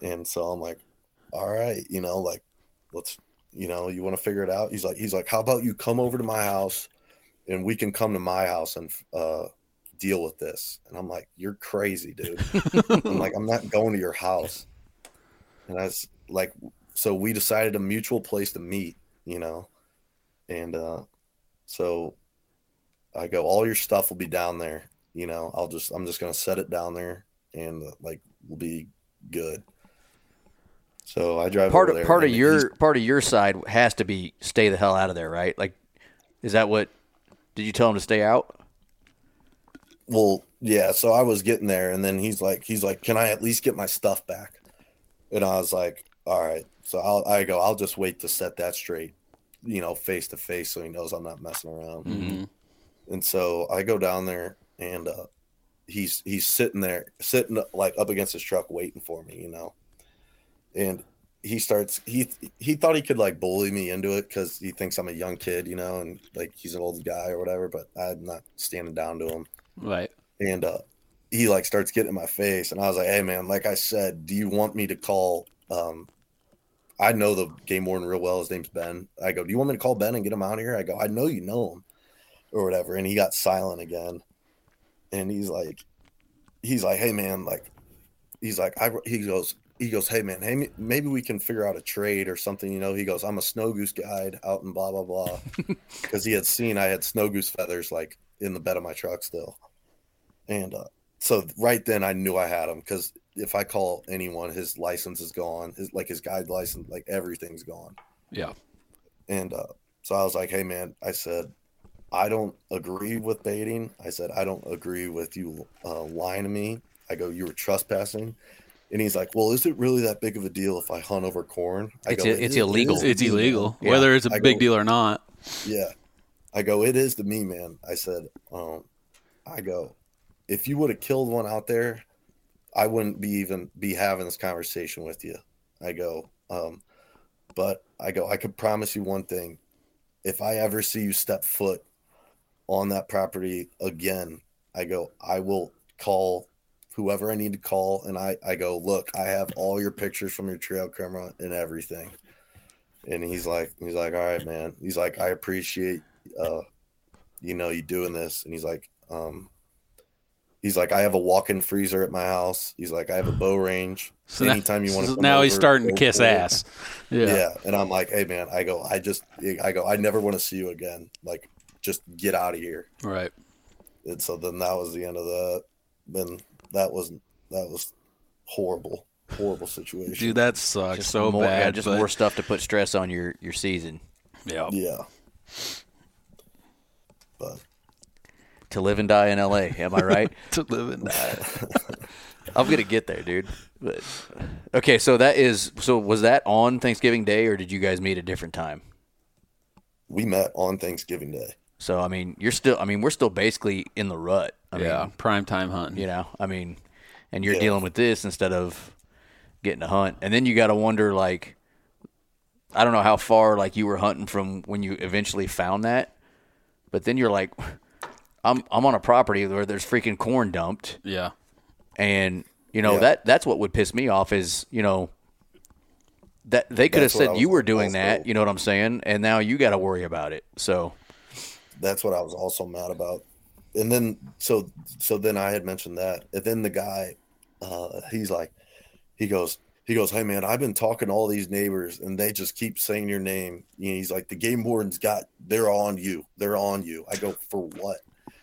F: And so I'm like, All right, you know, like, let's, you know, you want to figure it out. He's like, he's like, How about you come over to my house and we can come to my house and uh deal with this. And I'm like, You're crazy, dude. (laughs) I'm like, I'm not going to your house. And that's like, so we decided a mutual place to meet, you know, and uh, so I go, all your stuff will be down there, you know. I'll just, I'm just gonna set it down there, and uh, like, we'll be good. So I drive
C: Part of part of your
F: he's-
C: part of your side has to be stay the hell out of there, right? Like, is that what? Did you tell him to stay out?
F: well yeah so i was getting there and then he's like he's like can i at least get my stuff back and i was like all right so i'll i go i'll just wait to set that straight you know face to face so he knows i'm not messing around
B: Mhm.
F: and so i go down there and uh he's he's sitting there sitting like up against his truck waiting for me you know and he starts he he thought he could like bully me into it because he thinks i'm a young kid you know and like he's an old guy or whatever but i'm not standing down to him
B: Right.
F: and uh he like starts getting in my face and i was like hey man like i said do you want me to call um I know the game warden real well. His name's Ben. I go, do you want me to call Ben and get him out of here? I go, I know you know him, or whatever. And he got silent again, and he's like, he's like, hey man, like, he's like, I he goes. He goes, hey man, hey, maybe we can figure out a trade or something. You know, he goes, I'm a snow goose guide out in blah blah blah, (laughs) because he had seen I had snow goose feathers like in the bed of my truck still, and uh, so right then I knew I had him because if I call anyone, his license is gone. His like his guide license, like everything's gone.
B: Yeah.
F: And uh, so I was like, hey man, I said, I don't agree with baiting. I said, I don't agree with you uh, lying to me. I go, you were trespassing. And he's like, well, is it really that big of a deal if I hunt over corn? I
C: It's
F: go, "It
C: it's
F: it
C: illegal.
F: is
B: It's illegal,
C: Yeah.
B: whether it's a
F: I
B: big
F: go-
B: deal or not.
F: Yeah. I go, it is to me, man. I said, um, I go, if you would have killed one out there, I wouldn't be even be having this conversation with you. I go, um, but I go, I could promise you one thing. If I ever see you step foot on that property again, I go, I will call whoever I need to call. And I, I go, look, I have all your pictures from your trail camera and everything. And he's like, he's like, all right, man. He's like, I appreciate, uh, you know, you doing this. And he's like, um, he's like, I have a walk-in freezer at my house. He's like, I have a bow range.
B: So now,
F: Anytime you want
B: so
F: to,
B: now he's starting to kiss ass.
F: Yeah.
B: Yeah.
F: And I'm like, hey, man, I go, I just, I go, I never want to see you again. Like, just get out of here.
B: Right.
F: And so then that was the end of that. Then that wasn't that was horrible, horrible situation.
B: Dude, that sucks
C: Just
B: so
C: more,
B: bad.
C: yeah, just
B: but-
C: more stuff to put stress on your your season.
B: Yeah.
F: yeah. But
C: To live and die in L.A. Am I right? (laughs)
B: To live and die. (laughs)
C: I'm gonna get there, dude. But, okay, so that is so. Was that on Thanksgiving Day, or did you guys meet a different time?
F: we met on Thanksgiving Day.
C: So I mean, you're still. I mean, we're still basically in the rut. I
B: yeah.
C: mean,
B: Prime time hunting.
C: you know. I mean, and you're
F: Yeah.
C: dealing with this instead of getting to hunt, and then you got to wonder like, I don't know how far like you were hunting from when you eventually found that, but then you're like, (laughs) I'm I'm on a property where there's freaking corn dumped.
B: Yeah.
C: and you know
F: Yeah.
C: that that's what would piss me off is you know that they could have
F: That's what I
C: said
F: was
C: you were doing
F: also-
C: that you know what i'm saying and now you got to worry about it so
F: That's what I was also mad about. And then so so then I had mentioned that. And then the guy, uh, he's like, he goes, he goes, Hey man, I've been talking to all these neighbors and they just keep saying your name. You know, he's like, the game warden's got they're on you. They're on you. I go, For what?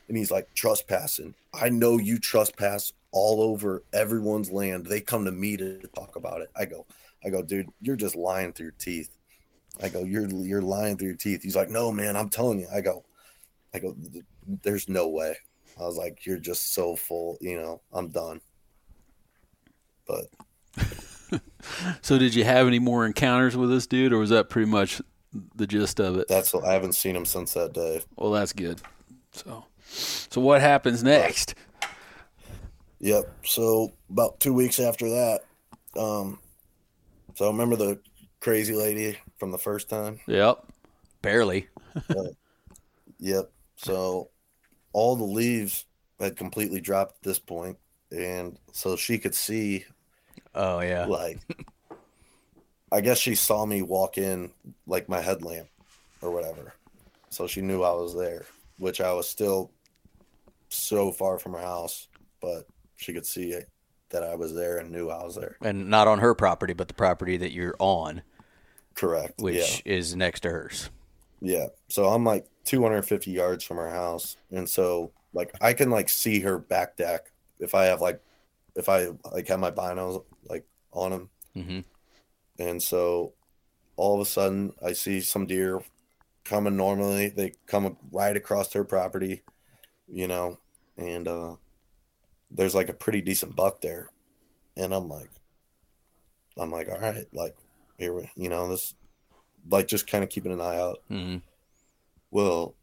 F: And he's like, trespassing. I know you trespass all over everyone's land. They come to me to talk about it. I go, I go, dude, you're just lying through your teeth. I go, you're you're lying through your teeth. He's like, no, man, I'm telling you. I go, I go, there's no way. I was like, you're just so full. You know, I'm done. But (laughs)
B: So did you have any more encounters with this dude, or was that pretty much the gist of it?
F: that's I haven't seen him since that day.
B: Well, that's good. So, so what happens next?
F: Yep. So about two weeks after that, um, so I remember the crazy lady from the first time?
B: Yep.
C: barely (laughs)
F: Yep. So all the leaves had completely dropped at this point, and so she could see
C: oh yeah
F: like (laughs) I guess she saw me walk in like my headlamp or whatever. So she knew I was there, which I was still so far from her house, but she could see it, that I was there and knew I was there.
C: and not on her property but the property that you're on
F: Correct.
C: which is next to hers
F: yeah. Yeah. So I'm like 250 yards from her house. And so like I can like see her back deck if I have like if I like have my binos like on them.
C: mm-hmm.
F: And so all of a sudden, I see some deer coming normally. They come right across her property, you know, and uh, there's like a pretty decent buck there. And I'm like, I'm like, all right, like, here, we, you know, this, like, just kind of keeping an eye out.
C: Mm-hmm.
F: Well,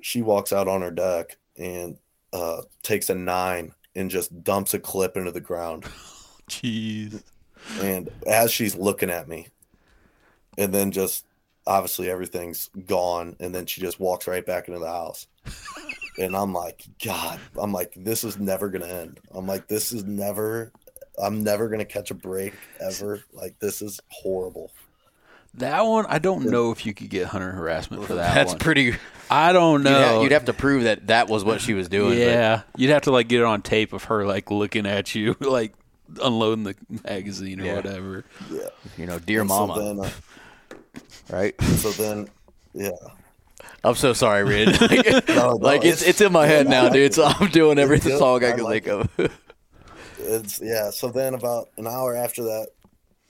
F: she walks out on her deck and uh, takes a nine and just dumps a clip into the ground. (laughs)
B: Jeez.
F: and as she's looking at me and then just obviously everything's gone and then she just walks right back into the house (laughs) and i'm like god i'm like this is never gonna end i'm like this is never i'm never gonna catch a break ever like this is horrible
B: That one, I don't know if you could get hunter harassment for that
C: That's
B: one.
C: pretty.
B: I don't
C: You'd,
B: know.
C: ha- you'd have to prove that that was what she was doing. but-
B: yeah, you'd have to like get it on tape of her like looking at you, (laughs) like unloading the magazine or
C: Yeah.
B: whatever.
F: Yeah.
C: you know, dear
F: And
C: mama,
F: So then, uh,
C: right? (laughs)
F: so then, yeah.
C: I'm so sorry, Rid. like, (laughs)
F: No, no,
C: like, it's it's in my head now, dude. So I'm doing every
F: good.
C: song I
F: I
C: can
F: like
C: think of.
F: It's yeah. So then, about an hour after that,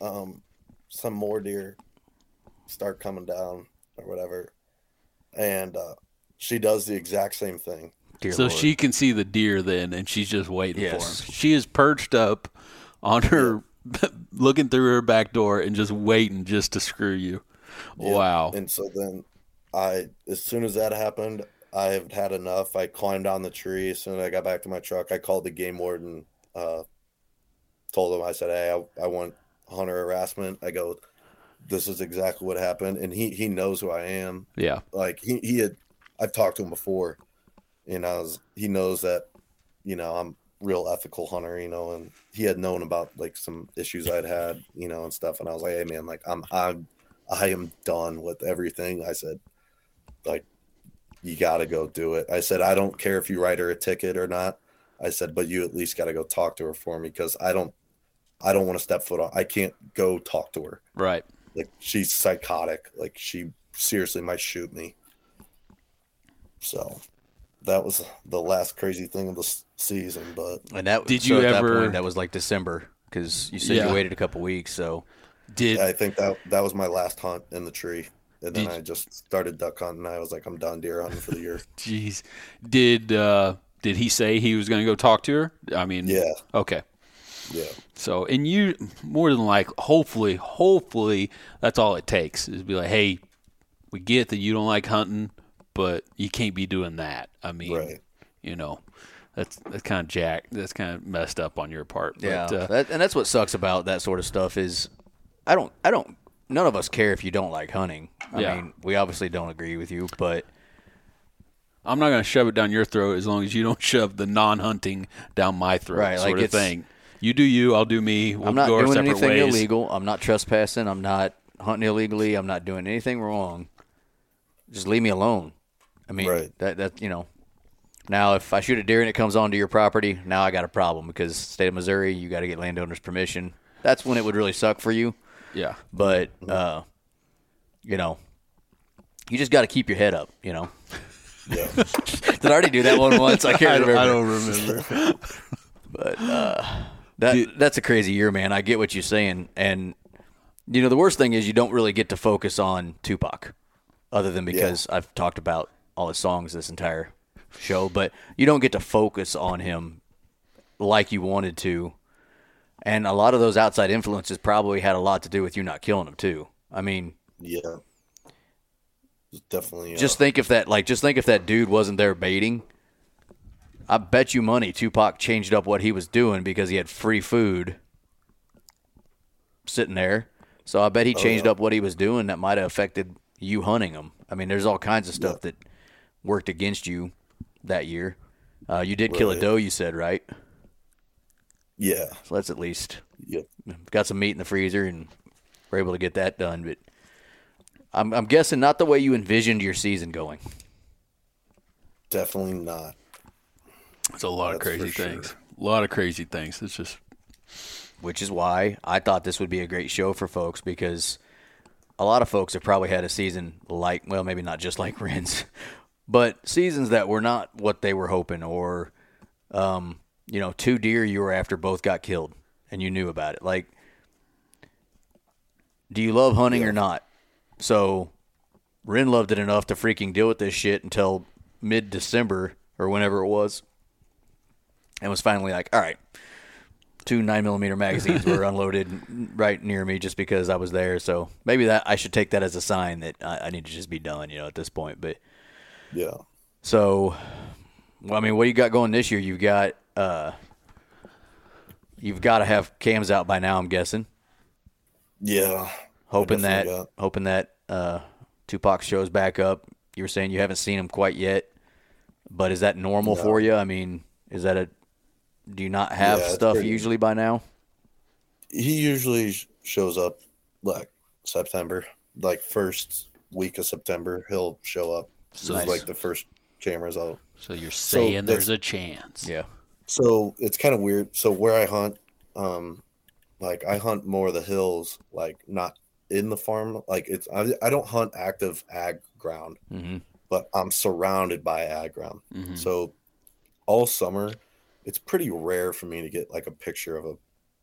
F: um, some more deer start coming down or whatever, and uh, she does the exact same thing.
C: Dear
B: so
C: Lord.
B: she can see the deer then, and she's just waiting
C: Yes.
B: for him. She is perched up on her, (laughs) looking through her back door and just waiting just to screw you. Wow.
F: And so then, I as soon as that happened, I have had enough. I climbed down the tree. As soon as I got back to my truck, I called the game warden. Uh, told him I said, "Hey, I, I want hunter harassment." I go, "This is exactly what happened," and he he knows who I am.
B: Yeah.
F: like he, he had I've talked to him before, and I was he knows that, you know, I'm real ethical hunter, you know, and he had known about like some issues I'd had, you know, and stuff. And I was like, hey man, like I'm I'm I am done with everything. I said, like, you gotta go do it. I said, I don't care if you write her a ticket or not. I said, but you at least gotta go talk to her for me because I don't I don't want to step foot on I can't go talk to her
B: Right.
F: Like she's psychotic like she seriously might shoot me so that was the last crazy thing of the season but
C: and that
B: Did
C: so
B: you
C: at that
B: ever-
C: point, that was like December because you said
B: Yeah.
C: you waited a couple weeks. So
B: Did
F: i think that that was my last hunt in the tree and then
B: Did-
F: i just started duck hunting i was like i'm done deer hunting for the year (laughs)
B: jeez did uh did he say he was going to go talk to her? I mean,
F: yeah
B: Okay.
F: Yeah
B: So, and you more than like, hopefully, hopefully, that's all it takes is be like, hey, we get that you don't like hunting, but you can't be doing that. I mean,
F: right
B: you know, that's that's kind of jack. That's kind of messed up on your part.
C: yeah,
B: But, uh,
C: that, and that's what sucks about that sort of stuff is I don't I don't none of us care if you don't like hunting. I
B: Yeah.
C: mean, we obviously don't agree with you, but
B: I'm not going to shove it down your throat as long as you don't (laughs) shove the non-hunting down my throat,
C: Right,
B: sort
C: like
B: of
C: it's-
B: thing. You do you, I'll do me. We'll
C: I'm not
B: go our
C: doing anything
B: ways.
C: illegal. I'm not trespassing. I'm not hunting illegally. I'm not doing anything wrong. Just leave me alone. I mean,
F: Right.
C: that that you know. Now, if I shoot a deer and it comes onto your property, now I got a problem because state of Missouri, you got to get landowners' permission. That's when it would really suck for you.
B: Yeah.
C: But uh, you know, you just got to keep your head up. You know.
F: yeah (laughs)
C: Did I already do that one once? I can't remember. (laughs)
B: I don't remember. (laughs)
C: But uh, that that's a crazy year, man. I get what you're saying, and you know the worst thing is you don't really get to focus on Tupac, other than because I've talked about all his songs this entire show, but you don't get to focus on him like you wanted to, and a lot of those outside influences probably had a lot to do with you not killing him too. I mean,
F: yeah definitely uh,
C: just think if that like just think if that dude wasn't there baiting. I bet you money Tupac changed up what he was doing because he had free food sitting there. So I bet he changed up what he was doing that might have affected you hunting him. I mean, there's all kinds of stuff that worked against you that year. Uh, you did kill a doe, you said, right?
F: yeah
C: So that's at least
F: yep
C: got some meat in the freezer and we're able to get that done. But I'm, I'm guessing not the way you envisioned your season going.
F: definitely not
B: It's a lot of
F: That's for
B: crazy
F: sure.
B: things. A lot of crazy things. It's just
C: which is why I thought this would be a great show for folks because a lot of folks have probably had a season like, well, maybe not just like (laughs) Ren's, but seasons that were not what they were hoping, or, um, you know, two deer you were after both got killed and you knew about it. Like, do you love hunting or not? So, Ren loved it enough to freaking deal with this shit until mid December or whenever it was, and was finally like, all right two nine millimeter magazines were (laughs) unloaded right near me just because I was there. So maybe that I should take that as a sign that I, I need to just be done, you know, at this point. But
F: yeah
C: so, well, I mean, what do you got going this year? You've got uh, you've got to have cams out by now. I'm guessing,
F: yeah
C: hoping that
F: got-
C: hoping that uh, Tupac shows back up. You were saying you haven't seen him quite yet, but is that normal
F: No.
C: for you? I mean, is that a do you not have
F: Yeah,
C: stuff
F: pretty-
C: usually by now?
F: he usually shows up like September. like first week of September, he'll show up. So
B: Nice.
F: like the first cameras out.
B: So you're
F: So
B: saying there's a chance.
C: Yeah.
F: So it's kind of weird. So where I hunt, um, like I hunt more of the hills, like not in the farm. Like it's I, I don't hunt active ag ground,
C: Mm-hmm.
F: but I'm surrounded by ag ground.
B: Mhm.
F: So all summer, it's pretty rare for me to get like a picture of a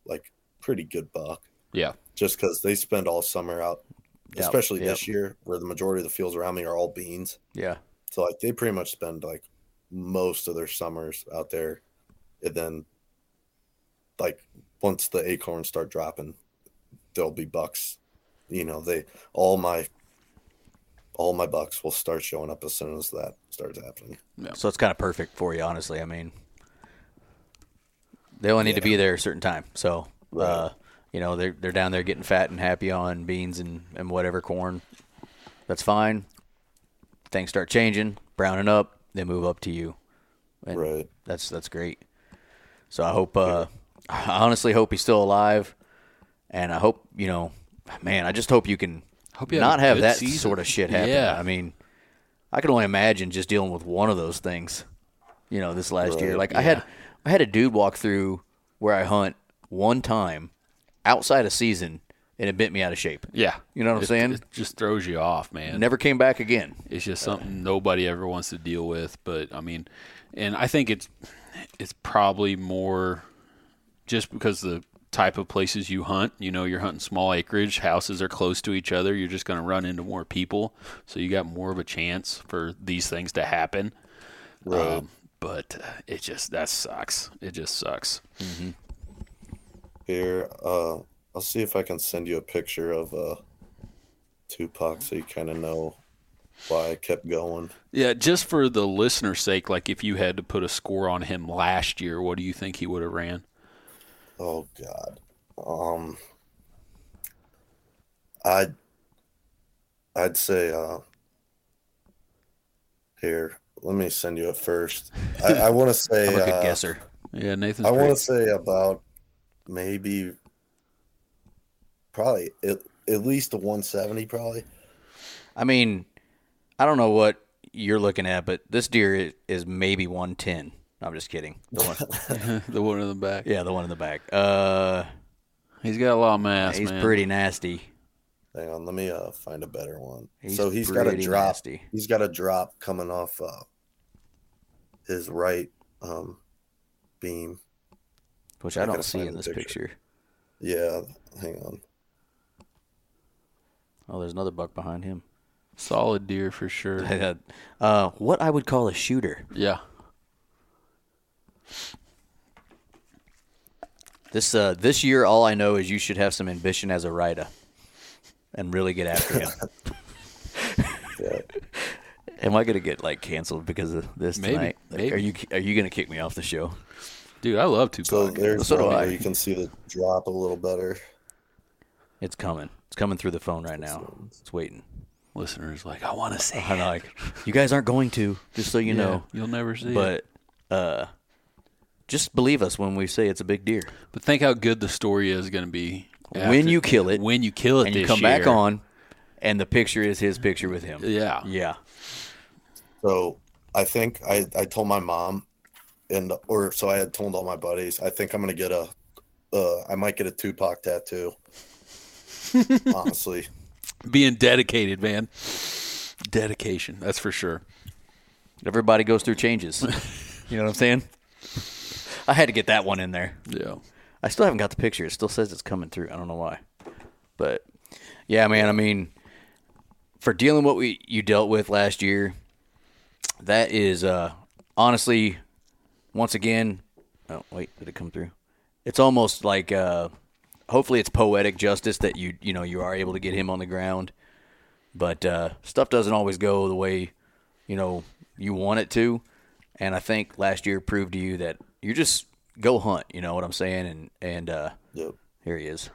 F: like pretty good buck,
B: Yeah.
F: just because they spend all summer out.
C: Yep,
F: Especially
C: yep.
F: this year, where the majority of the fields around me are all beans.
C: Yeah.
F: So like they pretty much spend like most of their summers out there, and then like once the acorns start dropping, there'll be bucks. You know, they all my all my bucks will start showing up as soon as that starts happening. Yeah.
C: So it's kind of perfect for you, honestly. I mean, they only need to be there a certain time. So, uh, you know, they're they're down there getting fat and happy on beans and, and whatever corn. That's fine. Things start changing, browning up, they move up to you. And
F: Right.
C: That's that's great. So I hope, uh, I honestly hope he's still alive, and I hope you know, man, I just hope you can
B: Hope you
C: not
B: a
C: have that
B: season.
C: sort of shit happen.
B: Yeah.
C: I mean, I can only imagine just dealing with one of those things. You know, this last year,
F: Right,
C: like I had, I had a dude walk through where I hunt one time outside of season, and it bent me out of shape.
B: Yeah.
C: You know what I'm saying?
B: It just throws you off, man.
C: Never came back again.
B: It's just something nobody ever wants to deal with. But I mean, and I think it's it's probably more just because the type of places you hunt. You know, you're hunting small acreage, houses are close to each other. You're just going to run into more people, so you got more of a chance for these things to happen.
F: Right.
B: Um, but uh, it just that sucks. It just sucks.
F: Here, uh, I'll see if I can send you a picture of uh, Tupac so you kind of know why I kept going.
B: Yeah, just for the listener's sake, like if you had to put a score on him last year, what do you think he would have ran?
F: Oh God. Um I'd I'd say uh here, let me send you it first. (laughs) I, I wanna say
C: I'm a good
F: uh,
C: guesser.
B: Yeah, Nathan's.
F: I wanna say about maybe probably at, at least a one seventy probably.
C: I mean, I don't know what you're looking at, but this deer is, is maybe 110. I'm just kidding. The one, (laughs)
B: the one in the back.
C: yeah, the one in the back. Uh,
B: He's got a lot of mass,
C: he's
B: man.
C: pretty nasty.
F: Hang on, let me uh find a better one.
C: He's
F: so he's got a
C: pretty
F: drop.
C: nasty.
F: He's got a drop coming off uh his right um beam.
C: which
F: I
C: I don't see in this
F: picture.
C: picture.
F: Yeah, hang on.
C: Oh, there's another buck behind him.
B: Solid deer for sure. (laughs)
C: uh, what I would call a shooter.
B: yeah.
C: This uh, this year, all I know is you should have some ambition as a rider, and really get after him. (laughs)
F: Yeah.
C: Am I gonna get like canceled because of this
B: Maybe,
C: tonight? Like,
B: maybe.
C: Are you are you gonna kick me off the show?
B: Dude, I love Tupac.
F: So there's
C: So do
F: one
C: I.
F: where you can see the drop a little better.
C: It's coming. It's coming through the phone right now. It's waiting.
B: Listeners like, I want to say
C: I'm like, you guys aren't going to, just so you
B: Yeah,
C: know.
B: You'll never see it.
C: But uh, just believe us when we say it's a big deer.
B: But think how good the story is going to be
C: When you kill it,
B: When you kill it,
C: and you
B: this
C: come back on, and the picture is his picture with him.
B: Yeah.
C: Yeah.
F: So I think I, I told my mom and or so I had told all my buddies, I think I'm gonna get a uh I might get a Tupac tattoo. (laughs) Honestly.
B: Being dedicated, man. Dedication, that's for sure.
C: Everybody goes through changes. (laughs) you know what I'm saying? I had to get that one in there.
B: Yeah.
C: I still haven't got the picture. It still says it's coming through. I don't know why. But yeah, man, I mean for dealing what we you dealt with last year, that is uh honestly once again oh wait, did it come through? It's almost like uh hopefully it's poetic justice that you you know you are able to get him on the ground. But uh stuff doesn't always go the way you know you want it to. And I think last year proved to you that you just go hunt, you know what I'm saying? And and uh
F: Yep.
C: here he is.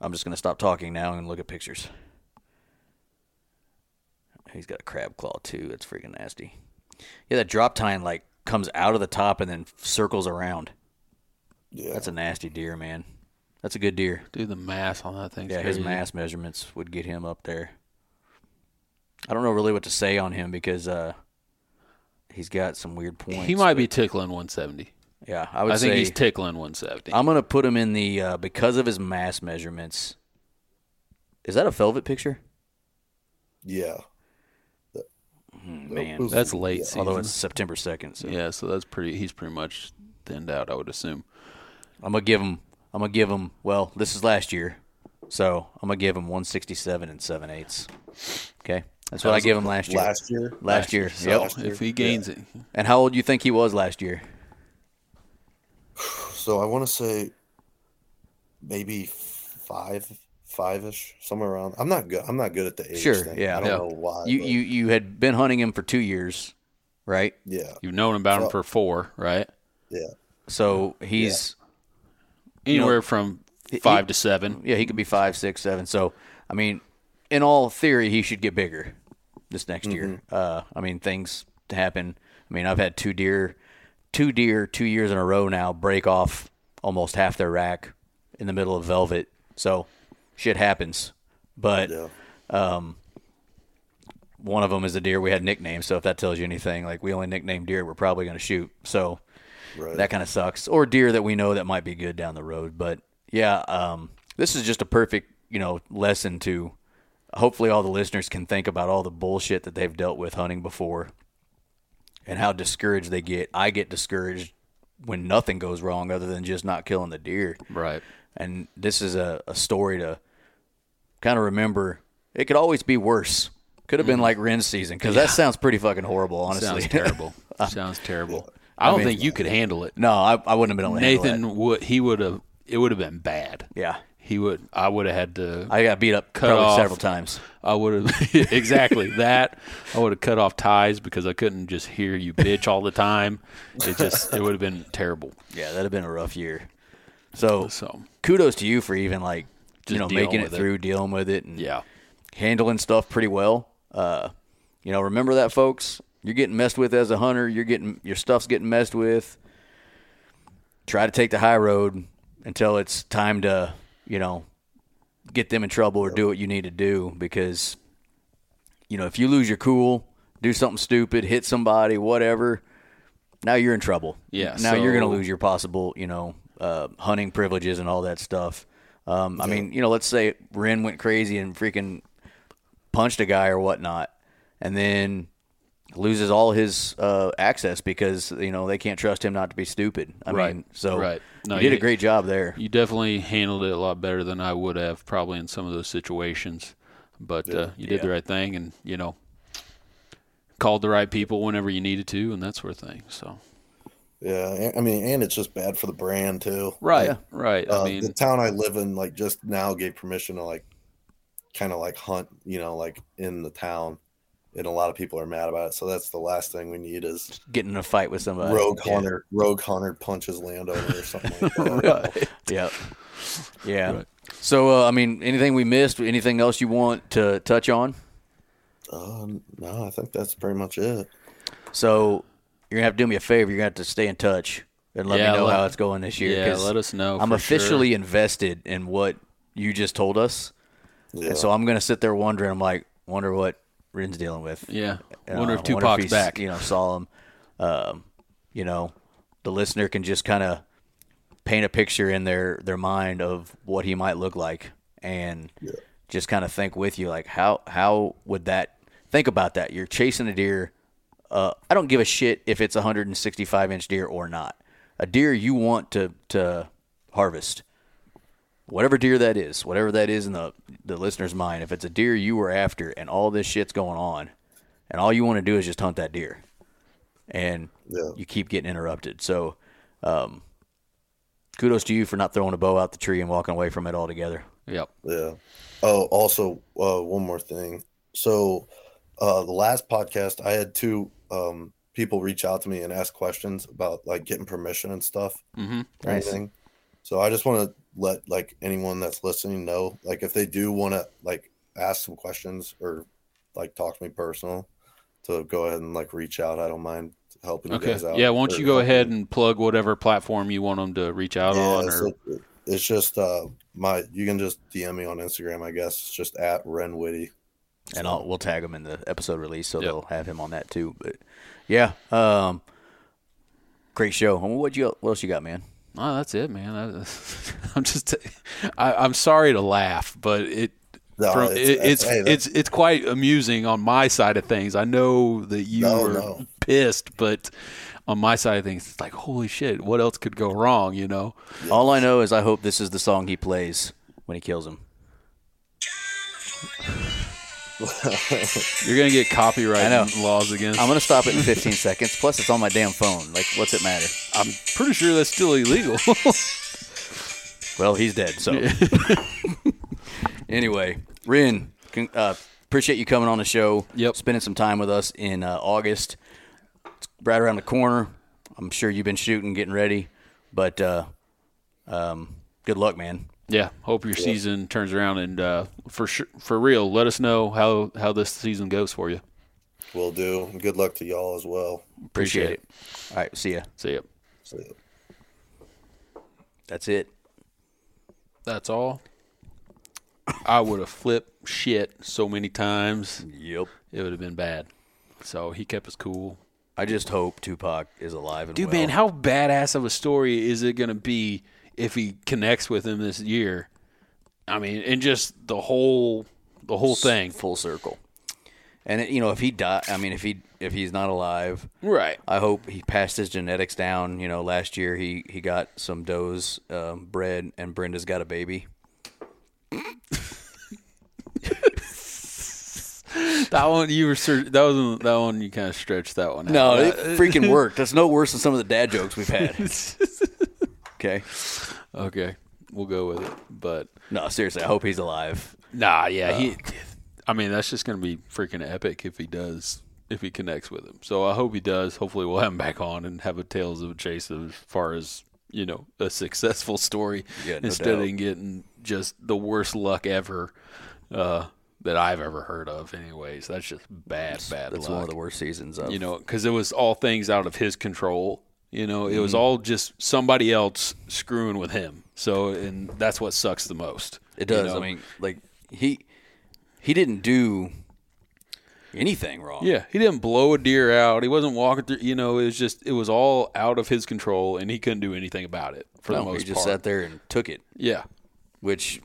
C: I'm just gonna stop talking now and look at pictures. He's got a crab claw too. That's freaking nasty. Yeah, that drop tine like comes out of the top and then circles around.
F: Yeah.
C: That's a nasty deer, man. That's a good deer.
B: Do the mass on that thing.
C: Yeah, his mass measurements would get him up there. I don't know really what to say on him because uh, he's got some weird points.
B: He might be tickling 170.
C: Yeah, I would
B: I think
C: say
B: he's tickling 170.
C: I'm gonna put him in the uh, because of his mass measurements. Is that a velvet picture?
F: Yeah.
C: Mm, man,
F: was-
B: That's late
F: yeah,
B: season.
C: although it's September second, so
B: yeah, so that's pretty. He's pretty much thinned out, I would assume.
C: I'm gonna give him. I'm gonna give him. Well, this is last year, so I'm gonna give him 167 and seven eighths. Okay, that's what I give him last year.
F: Last year.
C: Last year.
B: So
C: Yep.
F: Last year,
B: if he gains it,
C: And how old do you think he was last year?
F: So I want to say maybe five, five ish, somewhere around. I'm not good. I'm not good at the age
C: Sure,
F: thing.
C: yeah.
F: I don't
B: Yeah.
F: know why.
C: You
F: but
C: you you had been hunting him for two years, right?
F: yeah,
B: you've known about him for four, right?
F: yeah.
C: So he's
B: Anywhere from five to seven.
C: yeah he could be five, six, seven. So I mean, in all theory, he should get bigger this next year. Uh, I mean, things happen. I mean, I've had two deer, two deer, two years in a row now break off almost half their rack in the middle of velvet. So shit happens. But
F: Yeah.
C: one of them is a deer we had nicknamed. So if that tells you anything, like we only nicknamed deer we're probably going to shoot. So
F: Right.
C: that kind of sucks. Or deer that we know that might be good down the road. But yeah, um, this is just a perfect you know lesson to. Hopefully, all the listeners can think about all the bullshit that they've dealt with hunting before, and how discouraged they get. I get discouraged when nothing goes wrong other than just not killing the deer.
B: Right.
C: And this is a, a story to kind of remember. It could always be worse. Could have been mm-hmm. like Ren's season because that sounds pretty fucking horrible, honestly.
B: Sounds (laughs) terrible. Sounds terrible. I don't
C: mean-
B: think you could handle it.
C: no, I, I wouldn't have been able to.
B: Nathan would. He would have. It would have been bad.
C: Yeah,
B: He would. I would have had to.
C: I got beat up
B: Cut off.
C: several times.
B: I would have (laughs) exactly that. I would have cut off ties because I couldn't just hear you bitch all the time. It just it would have been terrible.
C: Yeah, that'd have been a rough year. So
B: So
C: kudos to you for even like you know making it
B: with it.
C: through, dealing with it, and
B: yeah,
C: handling stuff pretty well. Uh, you know, remember that, folks. You're getting messed with as a hunter. You're getting your stuff's getting messed with. Try to take the high road until it's time to, you know, get them in trouble or do what you need to do. Because, you know, if you lose your cool, do something stupid, hit somebody, whatever, now you're in trouble.
B: Yeah,
C: Now you're going to lose your possible, you know, uh, hunting privileges and all that stuff. Um, I mean, you know, let's say Ren went crazy and freaking punched a guy or whatnot, and then loses all his uh, access because you know they can't trust him not to be stupid. I
B: Right,
C: mean, so
B: right. No,
C: you did a great job there.
B: you definitely handled it a lot better than I would have probably in some of those situations. But uh, you did the right thing, and you know, called the right people whenever you needed to, and that sort of thing. So
F: Yeah, I mean, and it's just bad for the brand too.
B: right, right.
F: Uh,
B: I mean,
F: the town I live in, like, just now gave permission to like, kind of like hunt, you know, like in the town, and a lot of people are mad about it. So that's the last thing we need is
C: Getting in a fight with somebody.
F: rogue
C: Yeah.
F: hunter, rogue hunter punches landowner or something like that. (laughs)
C: Yep. Yeah.
B: Right.
C: So uh, I mean, anything we missed? Anything else you want to touch on?
F: Um, no, I think that's pretty much it.
C: So you're gonna have to do me a favor. You're gonna have to stay in touch and let
B: Yeah,
C: me know
B: let-
C: how it's going this year.
B: yeah,
C: 'cause
B: let us know
C: I'm
B: for
C: officially invested in what you just told us,
F: Yeah.
C: and so I'm gonna sit there wondering. I'm like, wonder what Ren's dealing with.
B: yeah.
C: You
B: Wonder
C: know,
B: if
C: I
B: Tupac's
C: he's,
B: back.
C: You know, saw him. Um, you know, the listener can just kind of paint a picture in their their mind of what he might look like, and just kind of think with you, like how how would that? Think about that. You're chasing a deer. Uh, I don't give a shit if it's a 165 inch deer or not. A deer you want to to harvest whatever deer that is, whatever that is in the the listener's mind, if it's a deer you were after and all this shit's going on, and all you want to do is just hunt that deer, and
F: Yeah.
C: you keep getting interrupted. So, um, kudos to you for not throwing a bow out the tree and walking away from it altogether.
B: Yep.
F: Yeah. Oh, also, uh, one more thing. So, uh, the last podcast, I had two um, people reach out to me and ask questions about like getting permission and stuff.
B: Mm-hmm.
F: or anything. So I just want to let like anyone that's listening know, like if they do want to like ask some questions or like talk to me personal, to go ahead and like reach out. I don't mind helping you
B: Okay.
F: guys out.
B: Yeah. Why don't you go ahead and plug whatever platform you want them to reach out
F: yeah,
B: on, or
F: so it's just uh my you can just DM me on Instagram, I guess. It's just at Ren Witty.
C: And I'll, we'll tag him in the episode release, so
B: Yep.
C: they'll have him on that too. But yeah, um, great show. What you what else you got, man?
B: Oh, that's it, man. I, (laughs) I'm just, I, I'm sorry to laugh, but it,
F: No,
B: from,
F: it's-
B: it, it's,
F: hey,
B: it's, it's quite amusing on my side of things. I know that you
F: No,
B: were
F: no.
B: pissed, but on my side of things, it's like, holy shit, what else could go wrong? You know?
C: All I know is I hope this is the song he plays when he kills him. (laughs)
B: You're gonna get copyright
C: I know.
B: laws against.
C: I'm gonna stop it in 15 seconds. Plus, it's on my damn phone. Like, what's it matter?
B: I'm pretty sure that's still illegal. (laughs)
C: Well, he's dead. So (laughs) anyway, Ren, con- uh, appreciate you coming on the show.
B: Yep.
C: spending some time with us in uh, August. It's right around the corner. I'm sure you've been shooting, getting ready, but uh, um, good luck, man.
B: Yeah, hope your season turns around and uh, for sure, for real, let us know how how this season goes for you.
F: Will do. And good luck to y'all as well.
C: Appreciate it. All right, see ya.
B: See ya.
F: See ya.
C: That's it.
B: That's all. I would have flipped shit so many times.
C: Yep.
B: It would have been bad. So he kept us cool.
C: I just hope Tupac is alive and
B: Dude,
C: well.
B: man, how badass of a story is it going to be if he connects with him this year? I mean, and just the whole the whole thing.
C: full circle. And it, you know, if he die, I mean, if he if he's not alive,
B: Right.
C: I hope he passed his genetics down. You know, last year he he got some does um, bred, and Brenda's got a baby.
B: That one you were sur- that was that one you kind of stretched that one. out.
C: No, it (laughs) freaking worked. That's no worse than some of the dad jokes we've had. (laughs) Okay,
B: okay, we'll go with it. But
C: no, seriously, I hope he's alive.
B: nah, yeah, he. I mean, that's just going to be freaking epic if he does if he connects with him. So I hope he does. Hopefully, we'll have him back on and have a tales of a chase as far as you know a successful story
C: Yeah, no
B: instead
C: doubt.
B: of getting just the worst luck ever. Uh, that I've ever heard of, anyways. That's just bad, bad
C: That's
B: luck.
C: one of the worst seasons of.
B: you know, because it was all things out of his control. You know, it was
C: Mm-hmm.
B: all just somebody else screwing with him. So, and that's what sucks the most.
C: it
B: you
C: does.
B: know?
C: I mean, like he he didn't do anything wrong.
B: yeah, he didn't blow a deer out. He wasn't walking through. You know, it was just it was all out of his control, and he couldn't do anything about it for the
C: no,
B: most
C: he just
B: part.
C: sat there and took it,
B: Yeah,
C: which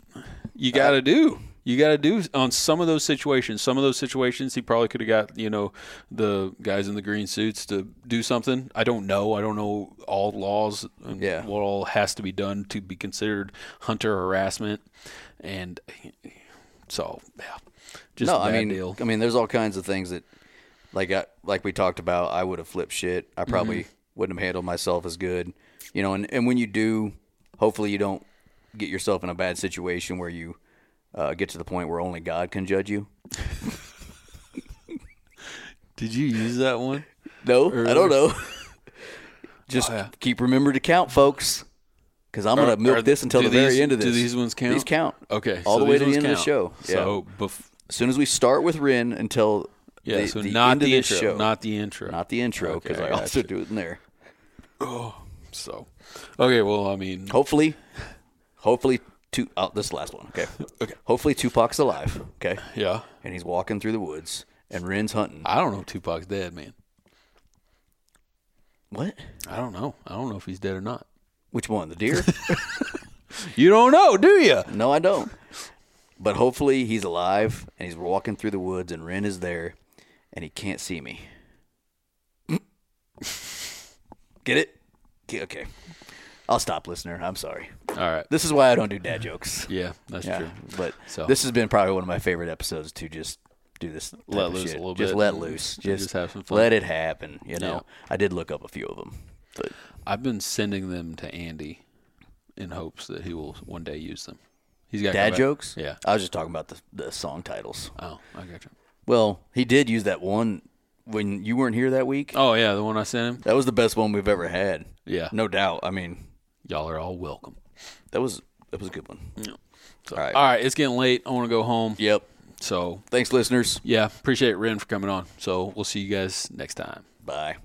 B: you got to do. You got to do on some of those situations. Some of those situations, he probably could have got you know the guys in the green suits to do something. I don't know. I don't know all laws and
C: Yeah.
B: what all has to be done to be considered hunter harassment, and so yeah, just
C: no, I mean,
B: deal.
C: I mean, there's all kinds of things that, like, I, like we talked about, I would have flipped shit. I probably
B: Mm-hmm.
C: wouldn't have handled myself as good, you know. And, and when you do, hopefully, you don't get yourself in a bad situation where you uh, get to the point where only God can judge you. (laughs)
B: Did you use that one?
C: No, I don't know. (laughs) Just
B: Oh, yeah.
C: keep remembering to count, folks, because I'm gonna milk
B: are-
C: this until the very end of this.
B: Do these ones count?
C: These count.
B: Okay,
C: all
B: so
C: the way to the end of the show. Yeah.
B: So, bef-
C: as soon as we start with Ren until
B: yeah,
C: the,
B: so
C: the
B: not
C: end
B: the intro,
C: show,
B: not the intro,
C: not the intro, because
B: Okay,
C: I also
B: gotcha.
C: do it in there.
B: Oh, so, okay, well, I mean,
C: Hopefully, hopefully, two. Oh, this is the last one. Okay. (laughs)
B: Okay.
C: Hopefully, Tupac's alive. Okay.
B: yeah,
C: And he's walking through the woods, and Ren's hunting.
B: I don't know if Tupac's dead, man.
C: What?
B: I don't know. I don't know if he's dead or not.
C: Which one? The deer? (laughs) (laughs)
B: You don't know, do you?
C: no, I don't. But hopefully, he's alive, and he's walking through the woods, and Rin is there, and he can't see me. Get it? Okay. I'll stop, listener. I'm sorry.
B: All right.
C: This is why I don't do dad jokes. (laughs)
B: Yeah, that's
C: Yeah,
B: true.
C: but
B: So-
C: this has been probably one of my favorite episodes to just do this.
B: Let loose
C: shit.
B: a little
C: just
B: bit
C: Just
B: let
C: loose.
B: just
C: Just,
B: have some fun.
C: let it happen. You know,
B: Yeah.
C: I did look up a few of them, but
B: I've been sending them to Andy in hopes that he will one day use them. He's got
C: dad jokes.
B: Yeah.
C: I was just talking about the the song titles.
B: Oh, I got you.
C: Well, he did use that one when you weren't here that week.
B: Oh yeah, the one I sent him.
C: That was the best one we've ever had.
B: Yeah,
C: No doubt. I mean,
B: y'all are all welcome
C: that was that was a good one. Yeah.
B: So,
C: all right.
B: All right. It's getting late. I want to go home.
C: Yep.
B: So
C: thanks, listeners.
B: Yeah. Appreciate Ren for coming on. So we'll see you guys next time.
C: Bye.